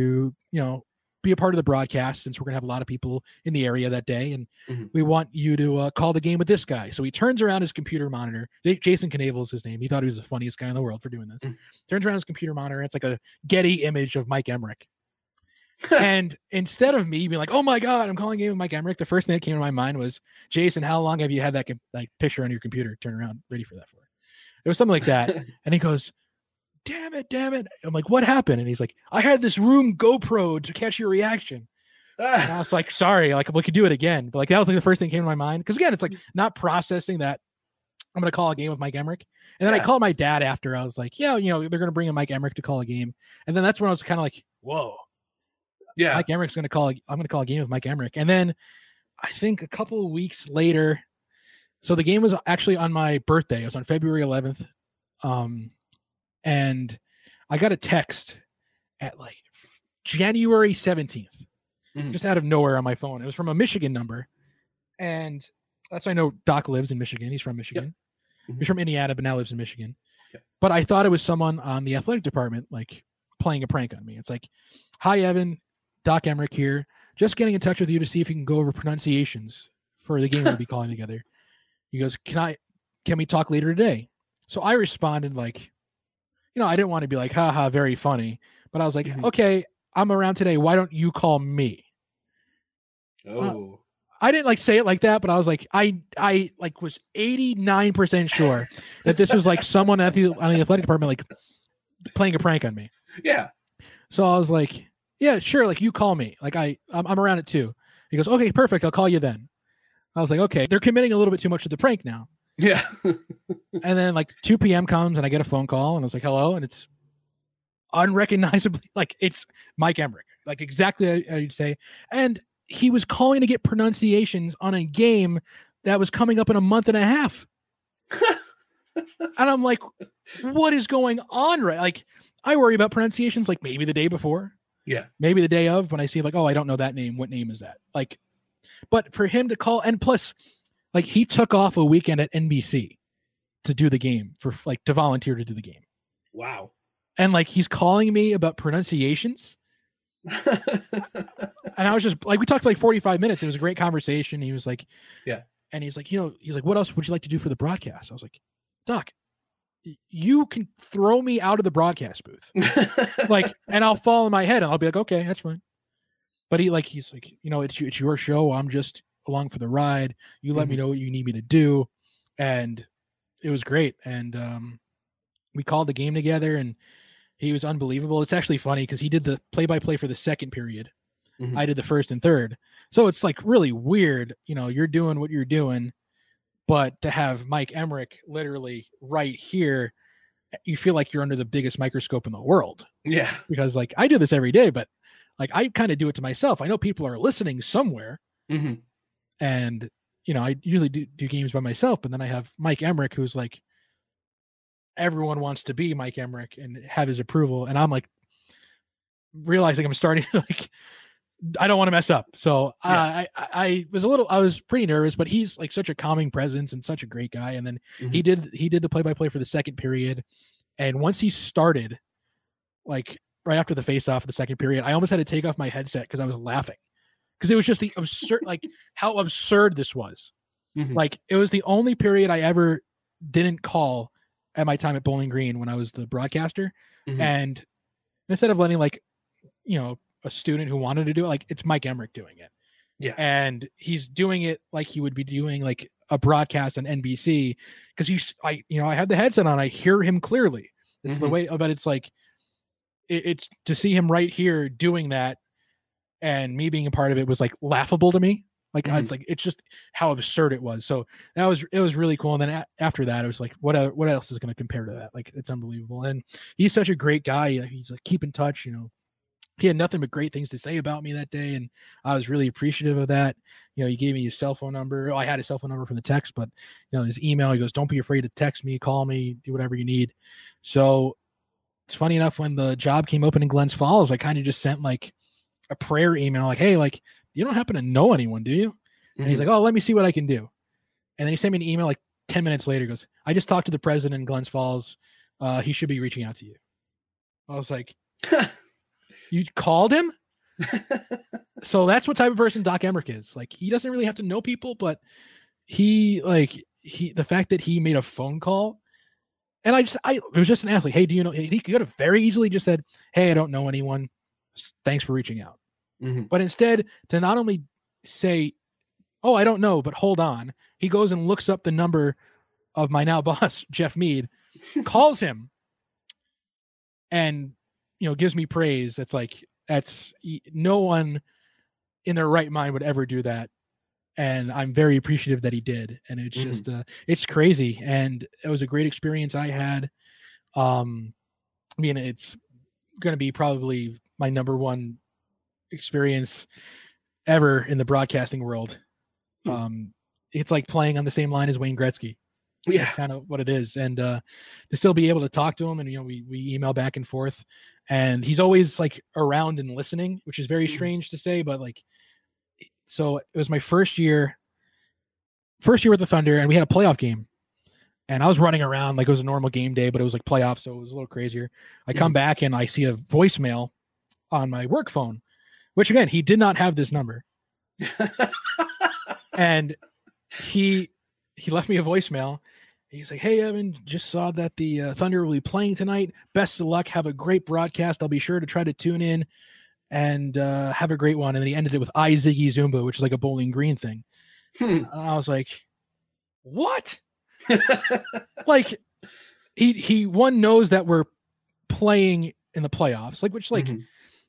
you know, be a part of the broadcast since we're going to have a lot of people in the area that day. And Mhm. we want you to uh, call the game with this guy. So he turns around his computer monitor. Jason Knavel is his name. He thought he was the funniest guy in the world for doing this. Turns around his computer monitor. It's like a Getty image of Mike Emrick. And instead of me being like, "Oh my God, I'm calling game with Mike Emrick," the first thing that came to my mind was, "Jason, how long have you had that com- like picture on your computer? Turn around, ready for that for?" It was something like that. <laughs> and he goes, "Damn it, damn it!" I'm like, "What happened?" And he's like, "I had this room GoPro to catch your reaction." And I was like, <laughs> "Sorry, like we could do it again." But like that was like the first thing that came to my mind because again, it's like not processing that. I'm gonna call a game with Mike Emrick, and then I called my dad after. I was like, "Yeah, you know, they're gonna bring in Mike Emrick to call a game," and then that's when I was kind of like, "Whoa." Yeah. Mike Emrick's going to call. a- I'm going to call a game with Mike Emrick, and then I think a couple of weeks later. So the game was actually on my birthday. It was on February 11th, um, and I got a text at like January 17th, Mhm. just out of nowhere on my phone. It was from a Michigan number, and that's I know Doc lives in Michigan. He's from Michigan. He's from Indiana, but now lives in Michigan. But I thought it was someone on the athletic department, like playing a prank on me. It's like, "Hi, Evan, Doc Emrick here. Just getting in touch with you to see if you can go over pronunciations for the game we'll be <laughs> calling together." He goes, "Can I? Can we talk later today?" So I responded like, you know, I didn't want to be like, "haha, very funny," but I was like, mm-hmm. "Okay, I'm around today. Why don't you call me?" Uh, oh. I didn't like say it like that, but I was like, I I like was 89% sure that this was like someone at the on the athletic department like playing a prank on me. <laughs> Yeah. So I was like, yeah, sure, like you call me. Like I I'm, I'm around it too. He goes, "Okay, perfect. I'll call you then." I was like, "Okay, they're committing a little bit too much to the prank now." Yeah. <laughs> and then like 2 p.m. comes and I get a phone call and I was like, "Hello," and it's unrecognizably <laughs> like it's Mike Emrick, like exactly how you'd say. And he was calling to get pronunciations on a game that was coming up in a month and a half. and I'm like, what is going on? Right? Like, I worry about pronunciations like maybe the day before, Yeah. maybe the day of when I see like, oh, I don't know that name. What name is that? Like, but for him to call and plus, like he took off a weekend at NBC to do the game for like to volunteer to do the game. Wow. And like he's calling me about pronunciations. <laughs> and I was just like, we talked for like 45 minutes. It was a great conversation. He was like, Yeah. And he's like, you know, he's like, what else would you like to do for the broadcast? I was like, Doc, you can throw me out of the broadcast booth. <laughs> like, and I'll fall in my head and I'll be like, okay, that's fine. But he like, he's like, you know, it's it's your show. I'm just along for the ride. You let me know what you need me to do. And it was great. And um we called the game together and he was unbelievable. It's actually funny because he did the play by play for the second period. Mhm. I did the first and third. So it's like really weird. You know, you're doing what you're doing, but to have Mike Emrick literally right here, you feel like you're under the biggest microscope in the world Yeah. because like I do this every day, but like I kind of do it to myself. I know people are listening somewhere, hmm and you know I usually do, do games by myself, but then I have Mike Emrick, who's like everyone wants to be Mike Emrick and have his approval, and I'm like realizing I'm starting <laughs> to like I don't want to mess up. So uh, I, I I was a little I was pretty nervous, but he's like such a calming presence and such a great guy. And then he did he did the play by play for the second period, and once he started, like right after the face off of the second period, I almost had to take off my headset because I was laughing because it was just the absurd like how absurd this was. Mhm. Like it was the only period I ever didn't call at my time at Bowling Green when I was the broadcaster, Mhm. and instead of letting like you know a student who wanted to do it, like it's Mike Emrick doing it. Yeah. and he's doing it like he would be doing like a broadcast on NBC because you I you know I had the headset on I hear him clearly. It's the Mhm. way but it's like it, it's to see him right here doing that and me being a part of it was like laughable to me. Like Mhm. it's like it's just how absurd it was. So that was it was really cool. And then a- after that it was like what other, what else is going to compare to that? Like it's unbelievable. And he's such a great guy. Uh, he's like keep in touch you know he had nothing but great things to say about me that day and i was really appreciative of that. You know he gave me his cell phone number. Oh, i had his cell phone number from the text but you know his email he goes don't be afraid to text me call me do whatever you need. So it's funny enough when the job came open in glens falls i kind of just sent like a prayer email like hey like you don't happen to know anyone do you? And he's Mhm. like oh let me see what i can do. And then he sent me an email like 10 minutes later he goes i just talked to the president in glens falls. Uh, he should be reaching out to you. I was like <laughs> <laughs> you called him? <laughs> So that's what type of person doc emrick is. Like he doesn't really have to know people but he like he the fact that he made a phone call and i just i it was just an athlete. Hey do you know he could have very easily just said hey i don't know anyone. Thanks for reaching out. Mhm. but instead to not only say oh i don't know but hold on he goes and looks up the number of my now <laughs> boss jeff mead calls him and you know gives me praise that's like that's no one in their right mind would ever do that and i'm very appreciative that he did and it's Mhm. just uh it's crazy and it was a great experience i had um i mean it's going to be probably my number one experience ever in the broadcasting world Hmm. um it's like playing on the same line as wayne gretzky Yeah. kind of what it is and uh to still be able to talk to him and you know we we email back and forth and he's always like around and listening which is very Mhm. strange to say but like so it was my first year first year with the thunder and we had a playoff game and i was running around like it was a normal game day but it was like playoff so it was a little crazier i come back and i see a voicemail on my work phone which again he did not have this number <laughs> and he he left me a voicemail. He's like, "Hey Evan, just saw that the uh, Thunder will be playing tonight. Best of luck. Have a great broadcast. I'll be sure to try to tune in and uh, have a great one." And then he ended it with "I Ziggy Zoomba," which is like a Bowling Green thing. Hmm. And I was like, "What?" <laughs> like he he one knows that we're playing in the playoffs, like which like Mhm.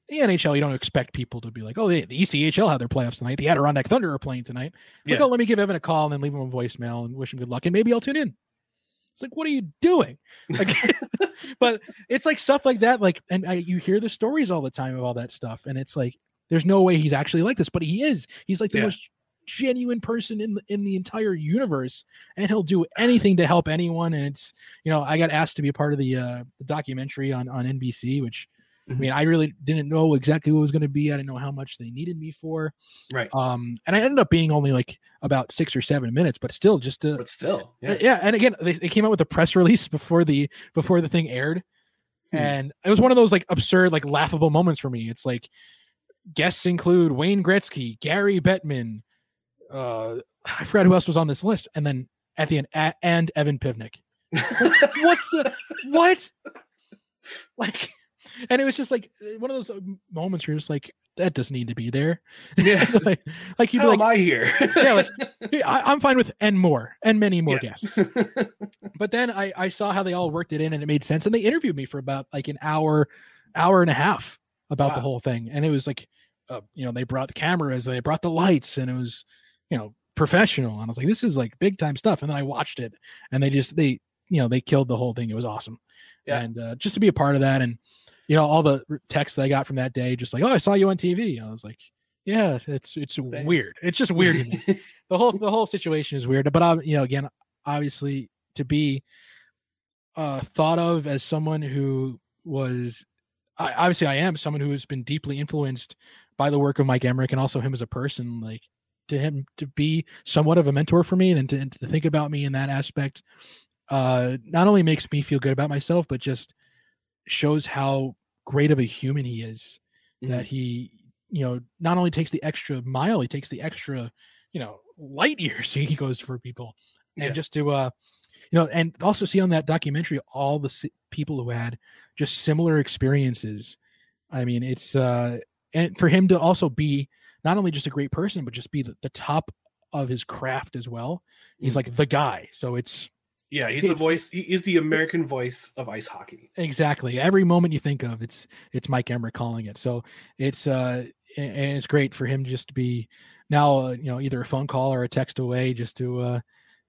The NHL, you don't expect people to be like, oh, the, the ECHL had their playoffs tonight. The Adirondack Thunder are playing tonight. Like, Yeah. oh, let me give Evan a call and then leave him a voicemail and wish him good luck, and maybe I'll tune in. It's like, what are you doing? <laughs> Like, <laughs> but it's like stuff like that. Like, and I, you hear the stories all the time of all that stuff, and it's like, there's no way he's actually like this, but he is. He's like the Yeah. most genuine person in the, in the entire universe, and he'll do anything to help anyone. And it's, you know, I got asked to be a part of the uh, the documentary on on NBC, which I Mhm. mean, I really didn't know exactly what it was going to be. I didn't know how much they needed me for. Right. Um, and I ended up being only like about six or seven minutes, but still, just to But still, yeah. yeah. And again, they, they came out with a press <laughs> release before the before the thing aired, Hmm. and it was one of those like absurd, like laughable moments for me. It's like guests include Wayne Gretzky, Gary Bettman, uh, I forgot who else was on this list, and then at the end, a- and Evan Pivnik. What's the what? <laughs> Like, and it was just like uh, one of those uh, moments where you're just like, that doesn't need to be there. Yeah. <laughs> like, like you'd be How like, am I here? yeah, like, <laughs> I, I'm fine with and more and many more Yeah. guests. <laughs> but then I, I saw how they all worked it in and it made sense. And they interviewed me for about like an hour, hour and a half about the whole thing. And it was like uh, you know, they brought the cameras, they brought the lights, and it was, you know, professional. And I was like, this is like big time stuff. And then I watched it, and they just they you know they killed the whole thing. It was awesome. Yeah. And uh, just to be a part of that, and you know all the texts that I got from that day, just like, oh, I saw you on TV. I was like, yeah, it's it's Thanks. weird. It's just <laughs> weird. the whole the whole <laughs> situation is weird. But I, you know, again, obviously to be uh, thought of as someone who was I, obviously I am someone who has been deeply influenced by the work of Mike Emrick and also him as a person. Like to him to be somewhat of a mentor for me and to, and to think about me in that aspect uh not only makes me feel good about myself but just shows how great of a human he is mm-hmm. that he you know not only takes the extra mile he takes the extra you know light years <laughs> he goes for people and yeah. just to uh you know and also see on that documentary all the people who had just similar experiences i mean it's uh and for him to also be not only just a great person but just be the, the top of his craft as well he's mm-hmm. like the guy so it's yeah, he's the voice. He is the American voice of ice hockey. Exactly. Every moment you think of, it's it's Mike Emrick calling it. So it's uh and it's great for him just to be now uh, you know either a phone call or a text away just to uh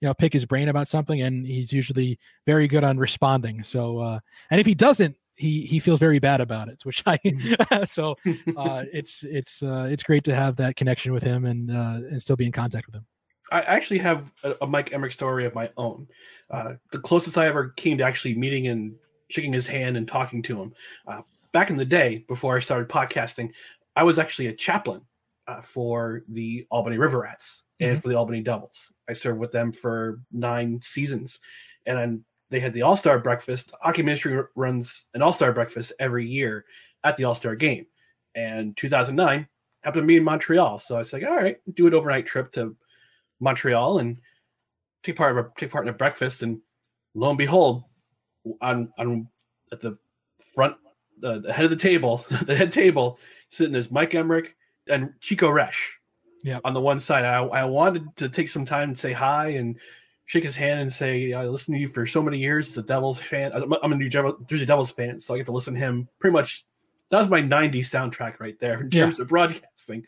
you know pick his brain about something and he's usually very good on responding so uh and if he doesn't he he feels very bad about it <laughs> which i mm-hmm. <laughs> so uh it's it's uh it's great to have that connection with him and uh and still be in contact with him I actually have a, a Mike Emrick story of my own. Uh, the closest I ever came to actually meeting and shaking his hand and talking to him. Uh, back in the day, before I started podcasting, I was actually a chaplain uh, for the Albany River Rats mm-hmm. and for the Albany Devils. I served with them for nine seasons, and they had the All Star Breakfast. Hockey Ministry runs an All Star Breakfast every year at the All Star Game, and 2009 happened to be in Montreal. So I was like, all right, do an overnight trip to Montreal and take part of a, take part in a breakfast. And lo and behold, on on at the front, the, the head of the table, <laughs> the head table, sitting is Mike Emrick and Chico Resch. Yeah. On the one side, I, I wanted to take some time and say hi and shake his hand and say, I listened to you for so many years. The Devils fan. I'm a New Jersey Devils fan, so I get to listen to him pretty much. That was my '90s soundtrack right there in terms yeah. of broadcasting.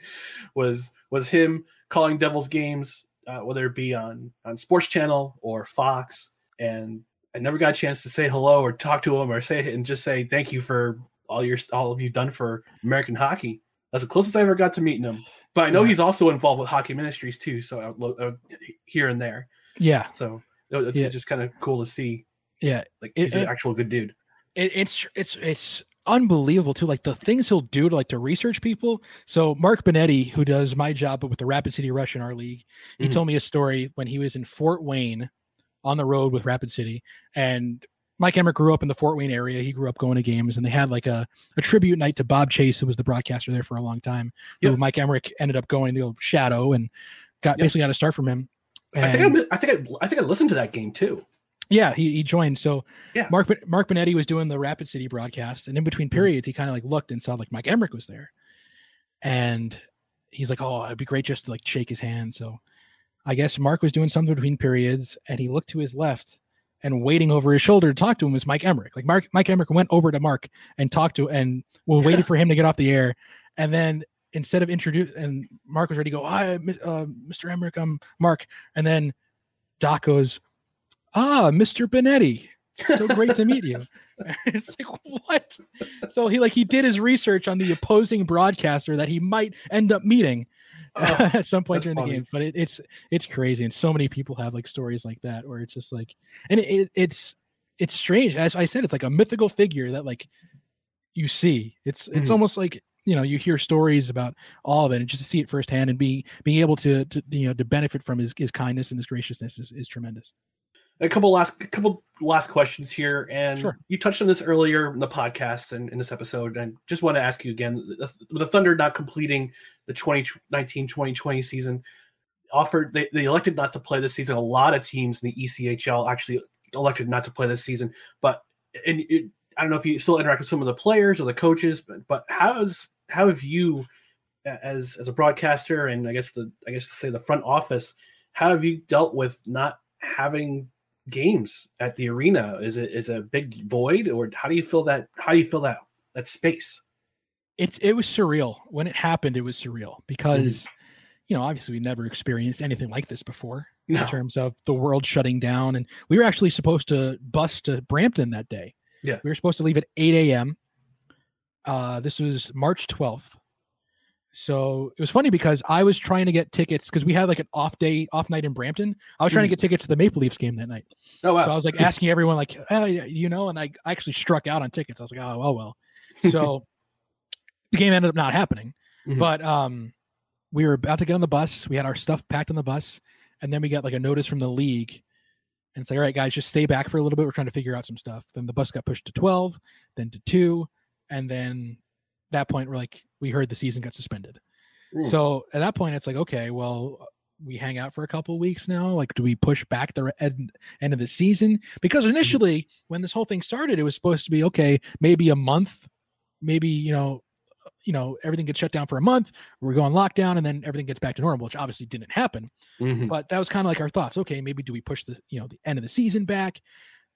Was was him calling Devils games, uh, whether it be on on Sports Channel or Fox, and I never got a chance to say hello or talk to him or say and just say thank you for all your all of you done for American hockey. That's the closest I ever got to meeting him. But I know yeah. he's also involved with hockey ministries too, so I, uh, here and there. Yeah. So it's, yeah. just kind of cool to see. Yeah, like he's it, an actual good dude. It, it's it's it's unbelievable too. Like the things he'll do to like to research people. So Mark Benetti, who does my job with the Rapid City Rush in our league, he mm-hmm. told me a story when he was in Fort Wayne on the road with Rapid City. And Mike Emrick grew up in the Fort Wayne area. He grew up going to games, and they had like a, a tribute night to Bob Chase, who was the broadcaster there for a long time. Yep. Who Mike Emrick ended up going to shadow and got yep. basically got a start from him. And I think I, I think I, I think I listened to that game too. Yeah, he, he joined. So yeah. Mark Mark Benetti was doing the Rapid City broadcast, and in between mm-hmm. periods, he kind of like looked and saw like Mike Emrick was there, and he's like, "Oh, it'd be great just to like shake his hand." So I guess Mark was doing something between periods, and he looked to his left, and waiting over his shoulder to talk to him was Mike Emrick. Like Mark Mike Emrick went over to Mark and talked to, and was waiting <laughs> for him to get off the air, and then instead of introduce, and Mark was ready to go, "Hi, uh, Mr. Emrick, I'm Mark," and then Doc goes ah, Mr. Benetti, so great to meet you. <laughs> it's like what? So he like he did his research on the opposing broadcaster that he might end up meeting oh, <laughs> at some point during funny. the game. But it, it's it's crazy, and so many people have like stories like that where it's just like, and it, it, it's it's strange. As I said, it's like a mythical figure that like you see. It's it's mm-hmm. almost like you know you hear stories about all of it and just to see it firsthand and be being able to to you know to benefit from his his kindness and his graciousness is, is tremendous a couple last a couple last questions here and sure. you touched on this earlier in the podcast and in this episode and just want to ask you again the, the thunder not completing the 2019-2020 season offered they, they elected not to play this season a lot of teams in the echl actually elected not to play this season but and it, i don't know if you still interact with some of the players or the coaches but but how's how have you as as a broadcaster and i guess the i guess to say the front office how have you dealt with not having games at the arena? Is it is a big void, or how do you feel that? How do you feel that that space? it's it was surreal when it happened. It was surreal because you know obviously we never experienced anything like this before <laughs> No. in terms of the world shutting down, and we were actually supposed to bus to Brampton that day. Yeah. we were supposed to leave at eight a.m. Uh, this was March twelfth. So it was funny because I was trying to get tickets because we had like an off day, off night in Brampton. I was trying to Mhm. get tickets to the Maple Leafs game that night. Oh, wow. So I was like <laughs> asking everyone, like, hey, you know, and I actually struck out on tickets. I was like, oh, well, well. So <laughs> the game ended up not happening. Mhm. But um, we were about to get on the bus. We had our stuff packed on the bus, and then we got like a notice from the league, and it's like, all right, guys, just stay back for a little bit. We're trying to figure out some stuff. Then the bus got pushed to twelve, then to two, and then that point, we're like, we heard the season got suspended. Mm. So at that point, it's like, okay, well, we hang out for a couple weeks now. Like, do we push back the end, end of the season? Because initially, when this whole thing started, it was supposed to be okay, maybe a month, maybe you know, you know, everything gets shut down for a month. We're going lockdown, and then everything gets back to normal, which obviously didn't happen. Mhm. But that was kind of like our thoughts. Okay, maybe do we push the you know the end of the season back?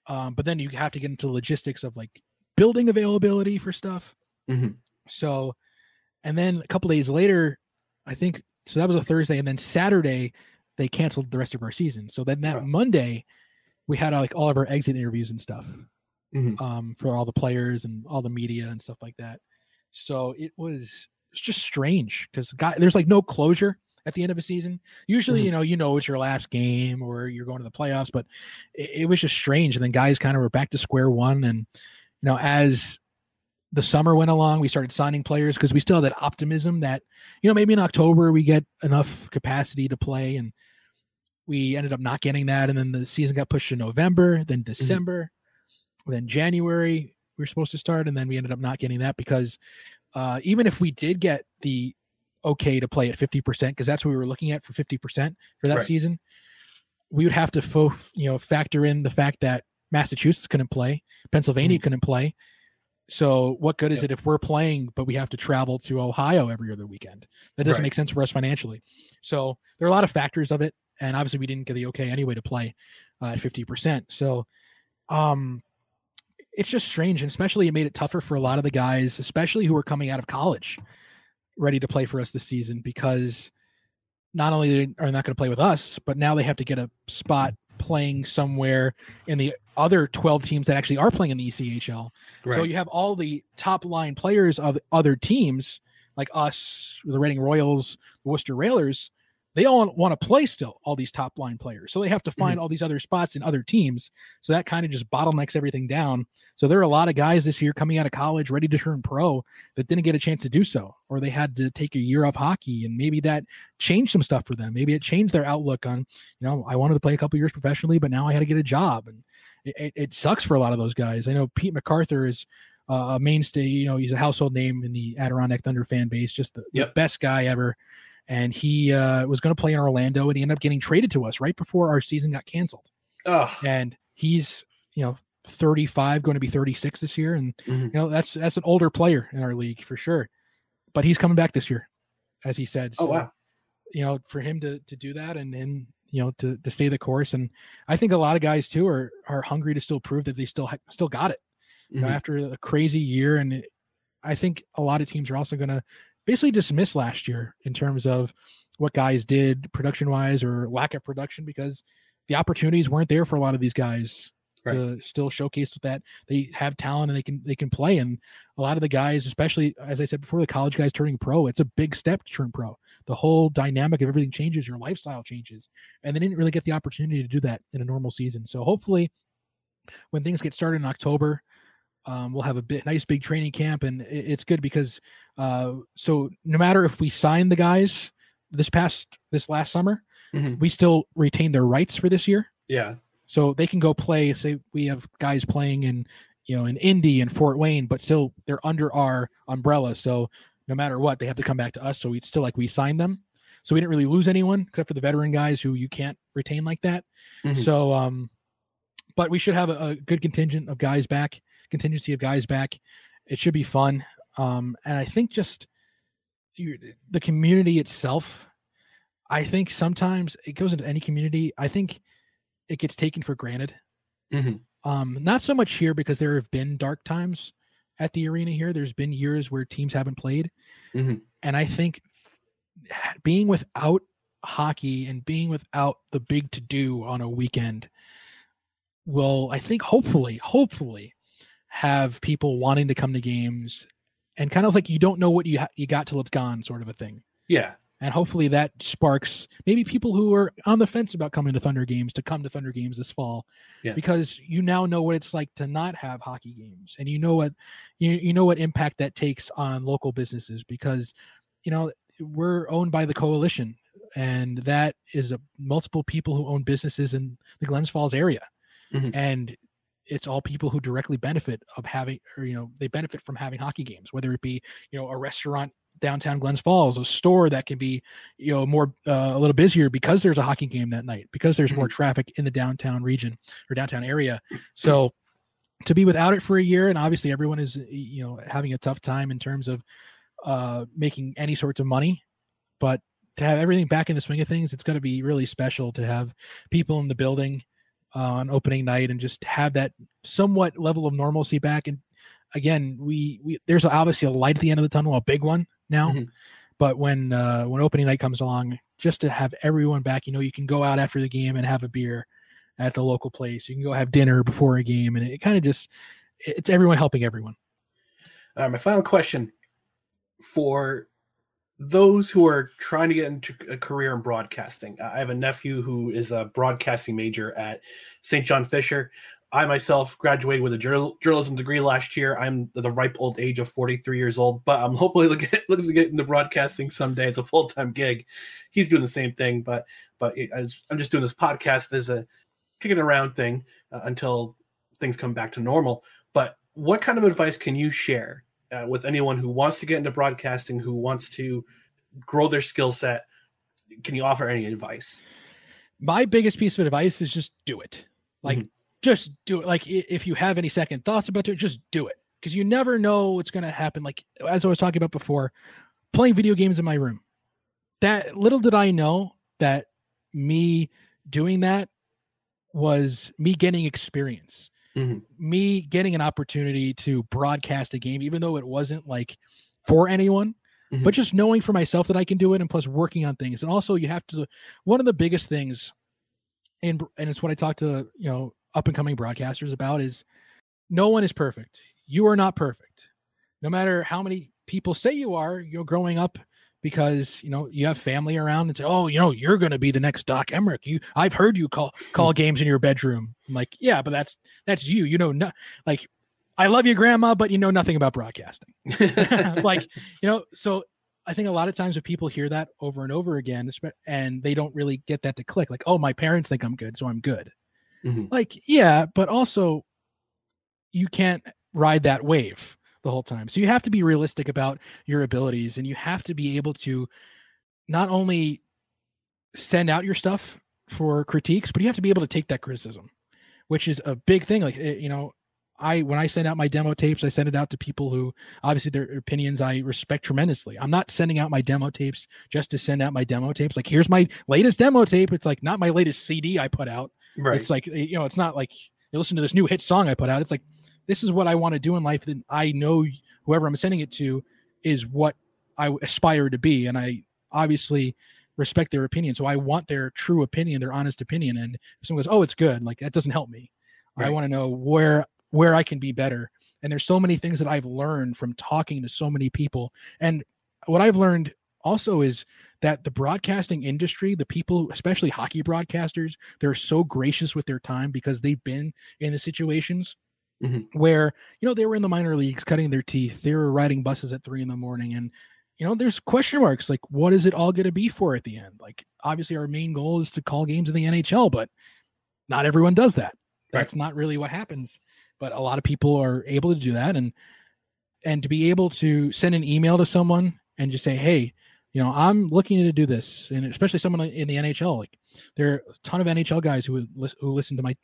Um, but then you have to get into the logistics of like building availability for stuff. Mhm. So, and then a couple days later, I think so that was a Thursday, and then Saturday they canceled the rest of our season. So then that Monday we had like all of our exit interviews and stuff Mhm. um, for all the players and all the media and stuff like that. So it was it's just strange because there's like no closure at the end of a season. Usually, Mhm. you know, you know it's your last game or you're going to the playoffs, but it, it was just strange. And then guys kind of were back to square one. And you know, as the summer went along, we started signing players because we still had that optimism that you know maybe in October we get enough capacity to play and. We ended up not getting that, and then the season got pushed to November, then December, then January we were supposed to start, and then we ended up not getting that because uh, even if we did get the okay to play at 50%, because that's what we were looking at for 50% for that Right. season, we would have to fo- you know factor in the fact that Massachusetts couldn't play, Pennsylvania couldn't play. So what good is it if we're playing, but we have to travel to Ohio every other weekend? That doesn't Right. make sense for us financially. So there are a lot of factors of it, and obviously we didn't get the okay anyway to play uh, at 50%. So um it's just strange and especially it made it tougher for a lot of the guys especially who were coming out of college ready to play for us this season because not only are they not going to play with us but now they have to get a spot playing somewhere in the other 12 teams that actually are playing in the ECHL. So you have all the top line players of other teams like us, the Reading Royals, the Worcester Railers, they all want to play still, all these top line players. So they have to find all these other spots in other teams. So that kind of just bottlenecks everything down. So there are a lot of guys this year coming out of college ready to turn pro that didn't get a chance to do so, or they had to take a year off hockey. And maybe that changed some stuff for them. Maybe it changed their outlook on, you know, I wanted to play a couple years professionally, but now I had to get a job. And it, it, sucks for a lot of those guys. I know Pete MacArthur is uh, a mainstay, you know, he's a household name in the Adirondack Thunder fan base, just the, the best guy ever. And he uh, was going to play in Orlando, and he ended up getting traded to us right before our season got canceled. Ugh. And he's, you know, 35, going to be 36 this year, and Mhm. you know that's that's an older player in our league for sure. But he's coming back this year, as he said. Oh, wow. You know, for him to to do that and then you know to to stay the course, and I think a lot of guys too are are hungry to still prove that they still ha- still got it. You know, Mhm. after a crazy year, and it, I think a lot of teams are also going to basically dismissed last year in terms of what guys did production wise or lack of production because the opportunities weren't there for a lot of these guys to still showcase that they have talent and they can they can play. And a lot of the guys especially as i said before the college guys turning pro it's a big step to turn pro. The whole dynamic of everything changes your lifestyle changes. And they didn't really get the opportunity to do that in a normal season. So hopefully when things get started in october um, we'll have a bit nice big training camp and it- it's good because uh, so no matter if we sign the guys this past this last summer Mhm. we still retain their rights for this year Yeah. so they can go play. Say we have guys playing in, you know, in Indy and Fort Wayne, but still they're under our umbrella. So no matter what, they have to come back to us. So it's still like we signed them. So we didn't really lose anyone except for the veteran guys who you can't retain like that. Mhm. So, um, but we should have a, a good contingent of guys back, contingency of guys back. It should be fun. Um, and I think just the community itself. I think sometimes it goes into any community. I think it gets taken for granted. Mhm. Um, not so much here because there have been dark times at the arena here. There's been years where teams haven't played. Mhm. And I think being without hockey and being without the big to do on a weekend will, I think, hopefully, hopefully have people wanting to come to games and kind of like you don't know what you ha- you got till it's gone sort of a thing. Yeah. And hopefully that sparks maybe people who are on the fence about coming to Thunder games to come to Thunder games this fall. Yeah. Because you now know what it's like to not have hockey games and you know what you you know what impact that takes on local businesses because you know we're owned by the coalition and that is a multiple people who own businesses in the Glens Falls area. Mhm. And it's all people who directly benefit of having or you know they benefit from having hockey games whether it be you know a restaurant downtown Glens Falls, a store that can be, you know, more uh, a little busier because there's a hockey game that night, because there's more traffic in the downtown region or downtown area. <clears throat> So to be without it for a year, and obviously everyone is, you know, having a tough time in terms of uh, making any sorts of money, but to have everything back in the swing of things, it's going to be really special to have people in the building on opening night and just have that somewhat level of normalcy back. And again, we we there's obviously a light at the end of the tunnel, a big one now. Mhm. But when uh, when opening night comes along, just to have everyone back, you know, you can go out after the game and have a beer at the local place. You can go have dinner before a game, and it kind of just it's everyone helping everyone. My final question for those who are trying to get into a career in broadcasting. I have a nephew who is a broadcasting major at St. John Fisher. I myself graduated with a journal- journalism degree last year. I'm the ripe old age of 43 years old, but I'm hopefully <laughs> looking, looking to get into broadcasting someday as a full time gig. He's doing the same thing, but but it, I'm just doing this podcast as a kicking around thing uh, until things come back to normal. But what kind of advice can you share uh, with anyone who wants to get into broadcasting, who wants to grow their skill set? Can you offer any advice? My biggest piece of advice is just do it. Like Mhm. just do it. Like if you have any second thoughts about it, just do it because you never know what's going to happen. Like as I was talking about before, playing video games in my room. That little did I know that me doing that was me getting experience, Mhm. me getting an opportunity to broadcast a game, even though it wasn't like for anyone, Mhm. but just knowing for myself that I can do it, and plus working on things. And also, you have to. One of the biggest things, and and it's what I talk to you know up and coming broadcasters about is no one is perfect. You are not perfect. No matter how many people say you are, you're growing up because you know you have family around and say, "Oh, you know, you're going to be the next Doc Emrick." You, I've heard you call call games in your bedroom. I'm like, yeah, but that's that's you. You know, no, like, I love you, Grandma, but you know nothing about broadcasting. <laughs> like, you know, so I think a lot of times when people hear that over and over again, and they don't really get that to click, like, oh, my parents think I'm good, so I'm good. Mhm. Like, yeah, but also you can't ride that wave the whole time. So you have to be realistic about your abilities and you have to be able to not only send out your stuff for critiques, but you have to be able to take that criticism, which is a big thing. Like, eh, you know, I when I send out my demo tapes, I send it out to people who obviously their opinions I respect tremendously. I'm not sending out my demo tapes just to send out my demo tapes. Like, here's my latest demo tape. It's like not my latest CD I put out. Right. It's like you know, it's not like you listen to this new hit song I put out. It's like this is what I want to do in life. Then I know whoever I'm sending it to is what I aspire to be, and I obviously respect their opinion. So I want their true opinion, their honest opinion. And if someone goes, "Oh, it's good," like that doesn't help me. I want to know where where I can be better. And there's so many things that I've learned from talking to so many people. And what I've learned also is that the broadcasting industry, the people, especially hockey broadcasters, they're so gracious with their time because they've been in the situations Mhm. where, you know, they were in the minor leagues cutting their teeth, they were riding buses at three in the morning. And, you know, there's question marks like, what is it all going to be for at the end? Like, obviously, our main goal is to call games in the NHL, but not everyone does that. That's not really what happens. But a lot of people are able to do that. And, and to be able to send an email to someone and just say, hey, you know, I'm looking to do this, and especially someone in the NHL. Like, there are a ton of NHL guys who who listen to my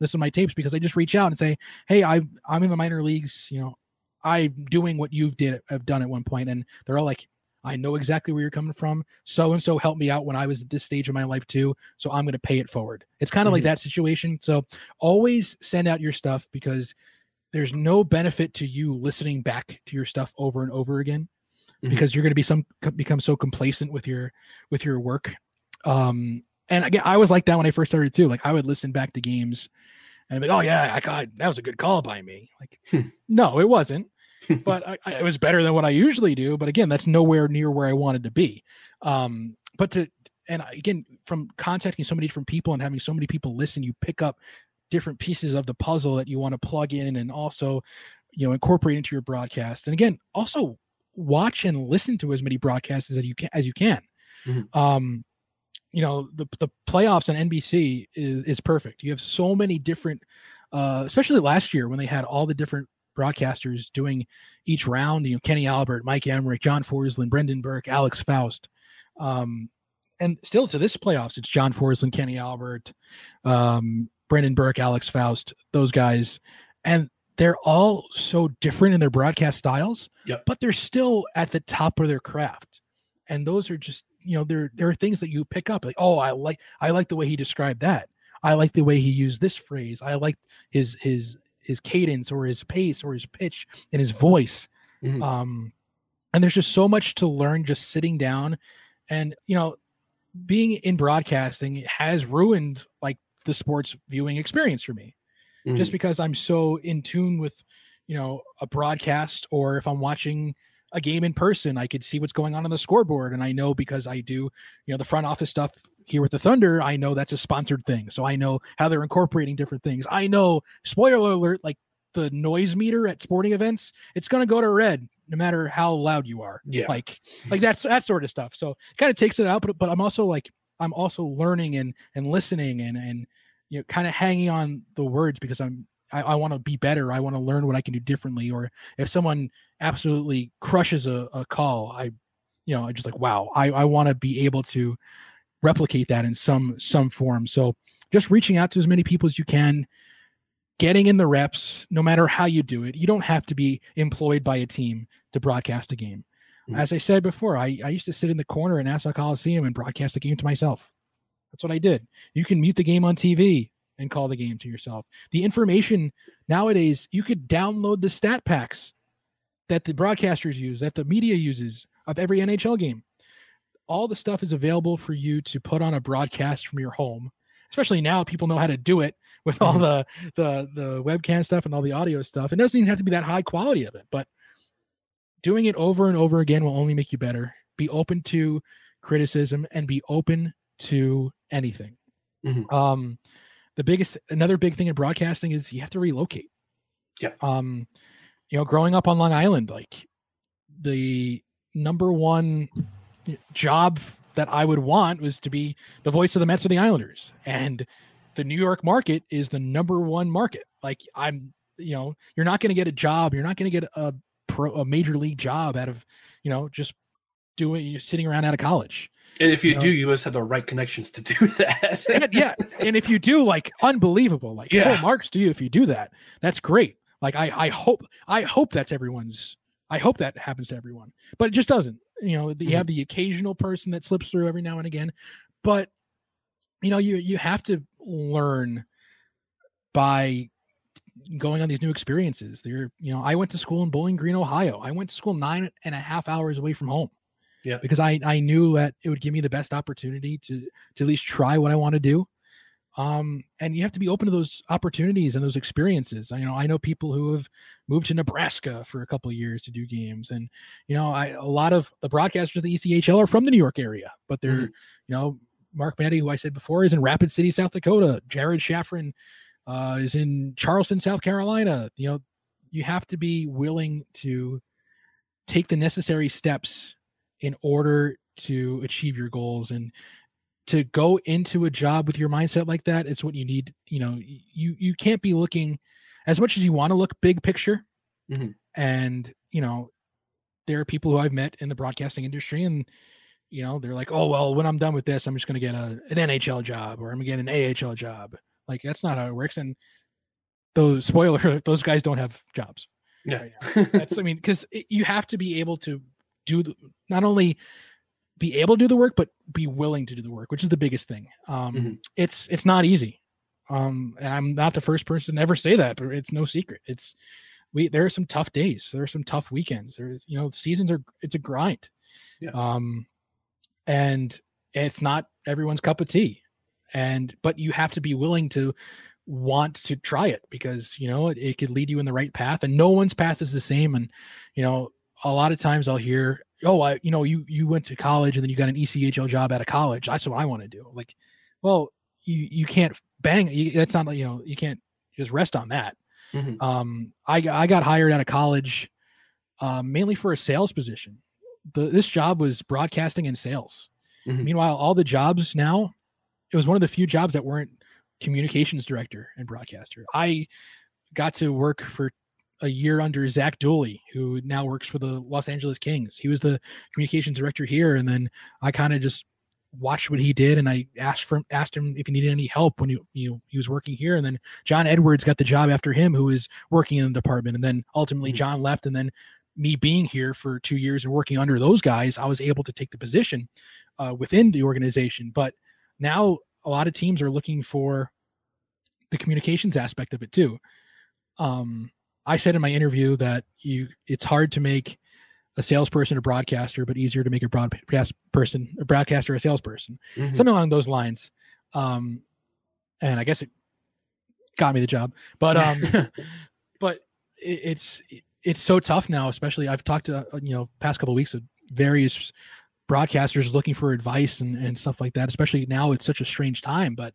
listen to my tapes because they just reach out and say, "Hey, I I'm in the minor leagues. You know, I'm doing what you've did have done at one point," and they're all like, "I know exactly where you're coming from. So and so helped me out when I was at this stage of my life too. So I'm going to pay it forward." It's kind of like Mhm. that situation. So always send out your stuff because there's no benefit to you listening back to your stuff over and over again Mhm. because you're going to be some become so complacent with your with your work um and again i was like that when i first started too like i would listen back to games and I'd be like oh yeah i got that was a good call by me. Like no it wasn't <laughs> but I, I, it was better than what i usually do but again that's nowhere near where i wanted to be. Um but to and again from contacting so many different people and having so many people listen you pick up different pieces of the puzzle that you want to plug in and also you know incorporate into your broadcast. And again also watch and listen to as many broadcasts as you can as you can. Mhm. um you know the the playoffs on NBC is is perfect. You have so many different uh especially last year when they had all the different broadcasters doing each round you know Kenny Albert Mike Emrick John Forslund Brendan Burke Alex Faust. Um and still to this playoffs it's John Forslund Kenny Albert um Brendan Burke Alex Faust those guys. And they're all so different in their broadcast styles Yep. but they're still at the top of their craft. And those are just you know there there are things that you pick up like oh i like i like the way he described that i like the way he used this phrase i like his his his cadence or his pace or his pitch and his voice Mhm. um and there's just so much to learn just sitting down and you know being in broadcasting has ruined like the sports viewing experience for me just Mhm. because I'm so in tune with, you know, a broadcast or if I'm watching a game in person, I could see what's going on on the scoreboard. And I know because I do, you know, the front office stuff here with the Thunder, I know that's a sponsored thing. So I know how they're incorporating different things. I know, spoiler alert, like the noise meter at sporting events, it's going to go to red no matter how loud you are. Yeah. Like, like that's that sort of stuff. So it kind of takes it out, but, but I'm also like, I'm also learning and, and listening and, and, you know, kind of hanging on the words because I'm I, I want to be better. I want to learn what I can do differently. Or if someone absolutely crushes a, a call, I, you know, I just like wow. I I want to be able to replicate that in some some form. So just reaching out to as many people as you can, getting in the reps, no matter how you do it. You don't have to be employed by a team to broadcast a game. Mhm. As I said before, I, I used to sit in the corner in Nassau Coliseum and broadcast the game to myself. That's what I did. You can mute the game on TV and call the game to yourself. The information nowadays, you could download the stat packs that the broadcasters use, that the media uses of every NHL game. All the stuff is available for you to put on a broadcast from your home. Especially now, people know how to do it with all the the the webcam stuff and all the audio stuff. It doesn't even have to be that high quality of it, but doing it over and over again will only make you better. Be open to criticism and be open to anything. Mhm. Um, the biggest, another big thing in broadcasting is you have to relocate. Yeah. Um, you know, growing up on Long Island, like the number one job that I would want was to be the voice of the Mets or the Islanders, and the New York market is the number one market. Like I'm, you know, you're not going to get a job. You're not going to get a pro, a major league job out of, you know, just doing you're sitting around out of college. And if you know? do, you must have the right connections to <laughs> do that. And yeah, and if you do, like unbelievable, like Yeah. marks to you if you do that. That's great. Like I, I hope, I hope that's everyone's. I hope that happens to everyone, but it just doesn't. You know, you mm-hmm. have the occasional person that slips through every now and again, but you know, you you have to learn by going on these new experiences. There, you know, I went to school in Bowling Green, Ohio. I went to school nine and a half hours away from home Yeah. because I I knew that it would give me the best opportunity to to at least try what I want to do. Um, and you have to be open to those opportunities and those experiences. I you know I know people who have moved to Nebraska for a couple of years to do games, and you know I a lot of the broadcasters of the ECHL are from the New York area, but they're Mhm. you know Mark Maddy, who I said before, is in Rapid City, South Dakota. Jared Shaffrin uh, is in Charleston, South Carolina. You know, you have to be willing to take the necessary steps in order to achieve your goals and to go into a job with your mindset like that it's what you need you know you you can't be looking as much as you want to look big picture Mhm. and you know there are people who i've met in the broadcasting industry and you know they're like oh well when i'm done with this i'm just going to get a, an nhl job or i'm going to get an ahl job like that's not how it works and those spoiler those guys don't have jobs Yeah. <laughs> that's i mean because you have to be able to do the, not only be able to do the work but be willing to do the work which is the biggest thing um Mhm. it's it's not easy Um, and I'm not the first person to ever say that, but it's no secret. It's we there are some tough days. There are some tough weekends. There's you know seasons are it's a grind. Yeah. Um, and it's not everyone's cup of tea. And but you have to be willing to want to try it because you know it, it could lead you in the right path and no one's path is the same and you know a lot of times i'll hear oh i you know you you went to college and then you got an echl job out of college. That's what i want to do. Like well you you can't bang you, that's not like you know you can't just rest on that. Mhm. um i got- i got hired out of college um mainly for a sales position. The this job was broadcasting and sales. Mhm. meanwhile all the jobs now it was one of the few jobs that weren't communications director and broadcaster. I got to work for a year under Zach Dooley, who now works for the Los Angeles Kings. He was the communications director here, and then I kind of just watched what he did, and I asked for asked him if he needed any help when he you know he was working here. And then John Edwards got the job after him, who was working in the department, and then ultimately John left, and then me being here for two years and working under those guys, I was able to take the position uh, within the organization. But now a lot of teams are looking for the communications aspect of it too. Um, I said in my interview that you it's hard to make a salesperson a broadcaster, but easier to make a broadcast person a broadcaster a salesperson. Mhm. Something along those lines. Um, and I guess it got me the job, but um, <laughs> but it, it's it's so tough now. Especially I've talked to uh, you know past couple of weeks of various broadcasters looking for advice and, and stuff like that. Especially now, it's such a strange time, but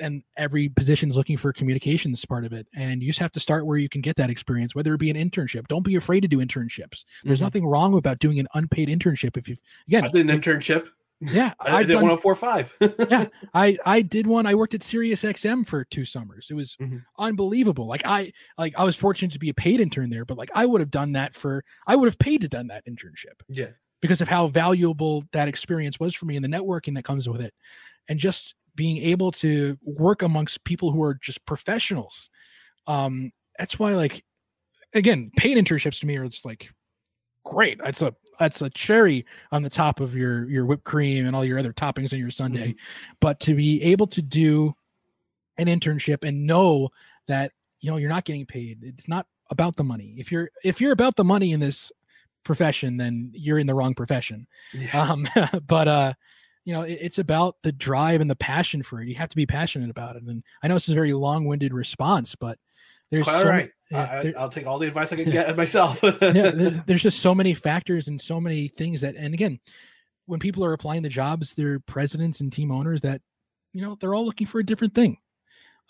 and every position is looking for communications part of it and you just have to start where you can get that experience whether it be an internship don't be afraid to do internships there's Mhm. nothing wrong about doing an unpaid internship if you again I did an internship. yeah <laughs> I I've did done- 1045. <laughs> yeah i i did one i worked at sirius xm for two summers it was Mm-hmm. unbelievable like i like i was fortunate to be a paid intern there but like i would have done that for i would have paid to done that internship yeah. because of how valuable that experience was for me and the networking that comes with it and just being able to work amongst people who are just professionals. Um that's why like again paid internships to me are just like great. That's a that's a cherry on the top of your your whipped cream and all your other toppings in your sundae but to be able to do an internship and know that you know you're not getting paid it's not about the money. If you're if you're about the money in this profession then you're in the wrong profession. Um <laughs> but uh you know it- it's about the drive and the passion for it you have to be passionate about it and i know this is a very long-winded response but there's Quite all so- right. yeah, I, there- I'll take all the advice I can get myself. <laughs> yeah, there- there's just so many factors and so many things that, and again, when people are applying the jobs, they're presidents and team owners that, you know, they're all looking for a different thing.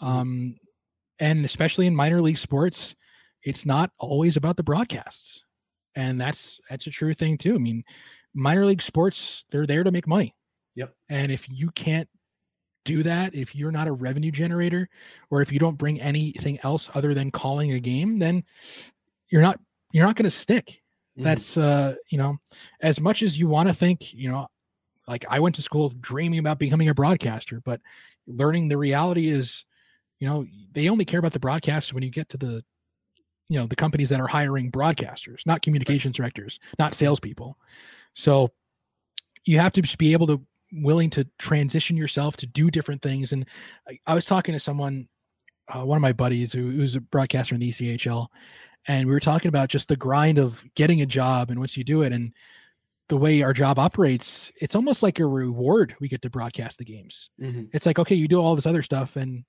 Um, and especially in minor league sports, it's not always about the broadcasts, and that's that's a true thing too. I mean, minor league sports, they're there to make money. Yep. And if you can't do that, if you're not a revenue generator, or if you don't bring anything else other than calling a game, then you're not you're not going to stick. Mhm. That's uh, you know, as much as you want to think, you know, like I went to school dreaming about becoming a broadcaster, but learning the reality is, you know, they only care about the broadcast when you get to the you know the companies that are hiring broadcasters not communications directors not salespeople so you have to just be able to willing to transition yourself to do different things and i, I was talking to someone uh, one of my buddies who who's a broadcaster in the echl and we were talking about just the grind of getting a job and once you do it and the way our job operates it's almost like a reward we get to broadcast the games. Mhm. it's like okay you do all this other stuff and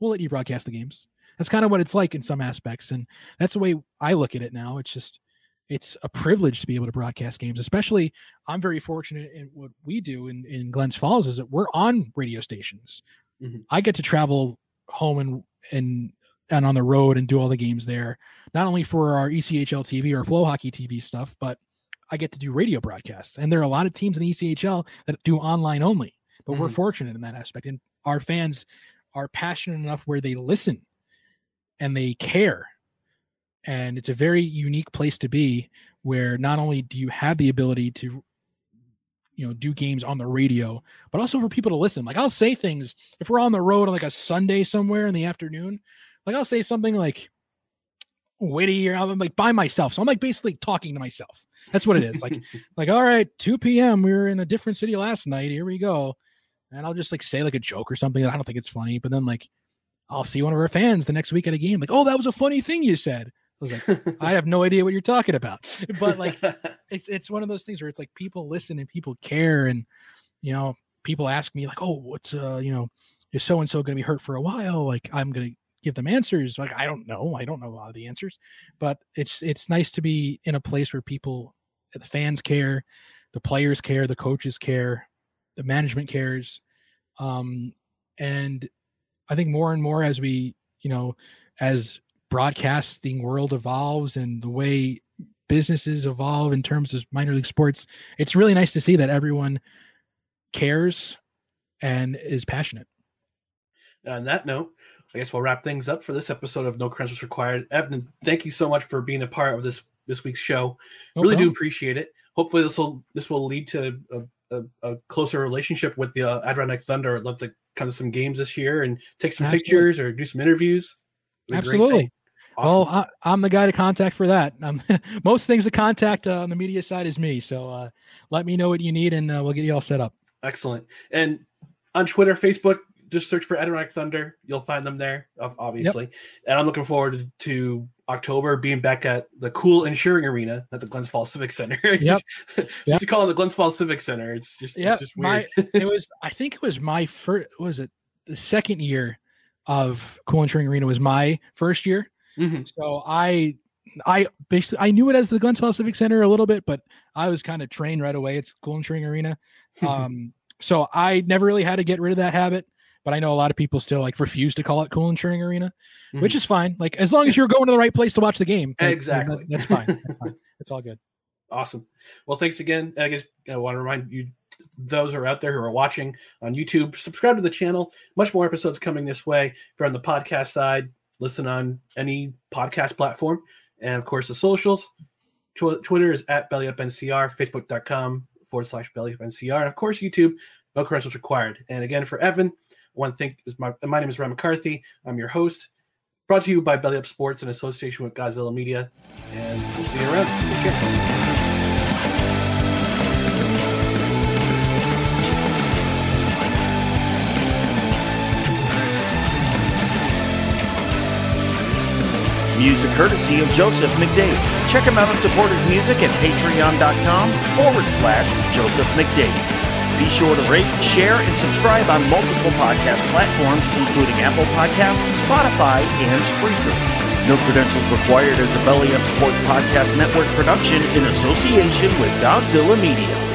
we'll let you broadcast the games. That's kind of what it's like in some aspects and that's the way i look at it now. It's just it's a privilege to be able to broadcast games especially i'm very fortunate in what we do in, in glens falls is that we're on radio stations Mhm. i get to travel home and and and on the road and do all the games there not only for our echl tv or flow hockey tv stuff but i get to do radio broadcasts and there are a lot of teams in the echl that do online only but we're Mhm. fortunate in that aspect and our fans are passionate enough where they listen and they care and it's a very unique place to be where not only do you have the ability to you know do games on the radio but also for people to listen like i'll say things if we're on the road on like a sunday somewhere in the afternoon like i'll say something like witty or i'm like by myself so i'm like basically talking to myself that's what it is like <laughs> like all right 2 p.m we were in a different city last night here we go and i'll just like say like a joke or something that i don't think it's funny but then like I'll see one of our fans the next week at a game. Like, oh, that was a funny thing you said. I was like, <laughs> I have no idea what you're talking about. But like, <laughs> it's it's one of those things where it's like people listen and people care, and you know, people ask me like, oh, what's uh, you know, is so and so going to be hurt for a while? Like, I'm going to give them answers. Like, I don't know. I don't know a lot of the answers, but it's it's nice to be in a place where people, the fans care, the players care, the coaches care, the management cares, um, and I think more and more as we, you know, as broadcasting world evolves and the way businesses evolve in terms of minor league sports, it's really nice to see that everyone cares and is passionate. On that note, I guess we'll wrap things up for this episode of No Credentials Required. Evan, thank you so much for being a part of this this week's show. No really do appreciate it. Hopefully, this will this will lead to a, a, a closer relationship with the uh, Adirondack Thunder. I'd love to come to some games this year and take some Absolutely. pictures or do some interviews. It'd be a great Absolutely. Thing. Well, I, I'm the guy to contact for that. Um, <laughs> most things to contact uh, on the media side is me. So uh, let me know what you need, and uh, we'll get you all set up. Excellent. And on Twitter, Facebook, just search for Adirondack Thunder. You'll find them there, ob- obviously. And I'm looking forward to October being back at the cool insuring arena at the Glens Falls Civic Center. <laughs> Yep. just, Yep. to call it the Glens Falls Civic Center. It's just, Yeah, it's just weird. my <laughs> it was. I think it was my first. Was it the second year of Cool Insuring Arena? Was my first year. Mhm. So I, I basically I knew it as the Glens Falls Civic Center a little bit, but I was kind of trained right away. It's Cool Insuring Arena. <laughs> Um, so I never really had to get rid of that habit. But I know a lot of people still like refuse to call it Cool Insuring Arena, which Mhm. is fine. Like as long as you're going to the right place to watch the game, like, that- Exactly. that's fine. That's fine. <laughs> It's all good. Awesome. Well, thanks again. And I guess I want to remind you, those who are out there who are watching on YouTube, subscribe to the channel. Much more episodes coming this way. If you're on the podcast side, listen on any podcast platform. And of course, the socials. Tw- Twitter is at bellyupncr, facebook.com forward slash bellyupncr. And of course, YouTube, no credentials required. And again, for Evan, one thing thank my, my name is Ryan McCarthy. I'm your host. Brought to you by Belly Up Sports in association with Godzilla Media. And we'll see you around. Take care. Music courtesy of Joseph McDade. Check him out and support his music at patreon.com forward slash Joseph McDade. Be sure to rate, share, and subscribe on multiple podcast platforms, including Apple Podcasts, Spotify, and Spreaker. No credentials required as a Belly Up Sports Podcast Network production in association with Godzilla Media.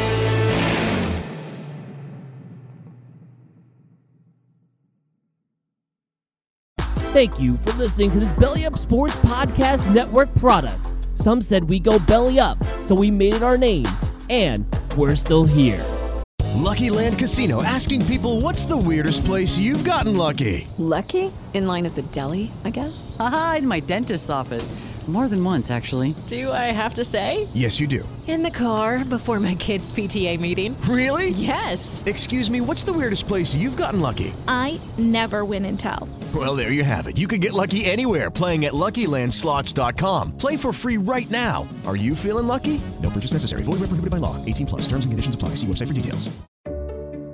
Thank you for listening to this Belly Up Sports Podcast Network product. Some said we go belly up, so we made it our name, and we're still here. Lucky Land Casino asking people what's the weirdest place you've gotten lucky? Lucky? In line at the deli, I guess? Aha, in my dentist's office. More than once, actually. Do I have to say? Yes, you do. In the car before my kids' PTA meeting. Really? Yes. Excuse me, what's the weirdest place you've gotten lucky? I never win and tell. Well, there you have it. You can get lucky anywhere playing at LuckyLandSlots.com. Play for free right now. Are you feeling lucky? No purchase necessary. Void where prohibited by law. 18 plus. Terms and conditions apply. See website for details.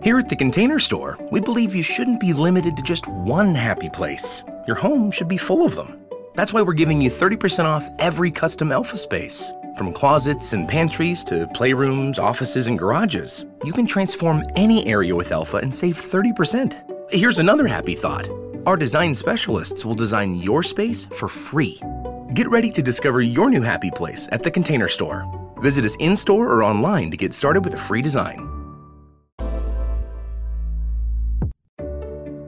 Here at the Container Store, we believe you shouldn't be limited to just one happy place. Your home should be full of them. That's why we're giving you 30% off every custom Elfa space. From closets and pantries to playrooms, offices, and garages, you can transform any area with Elfa and save 30%. Here's another happy thought our design specialists will design your space for free. Get ready to discover your new happy place at the Container Store. Visit us in store or online to get started with a free design.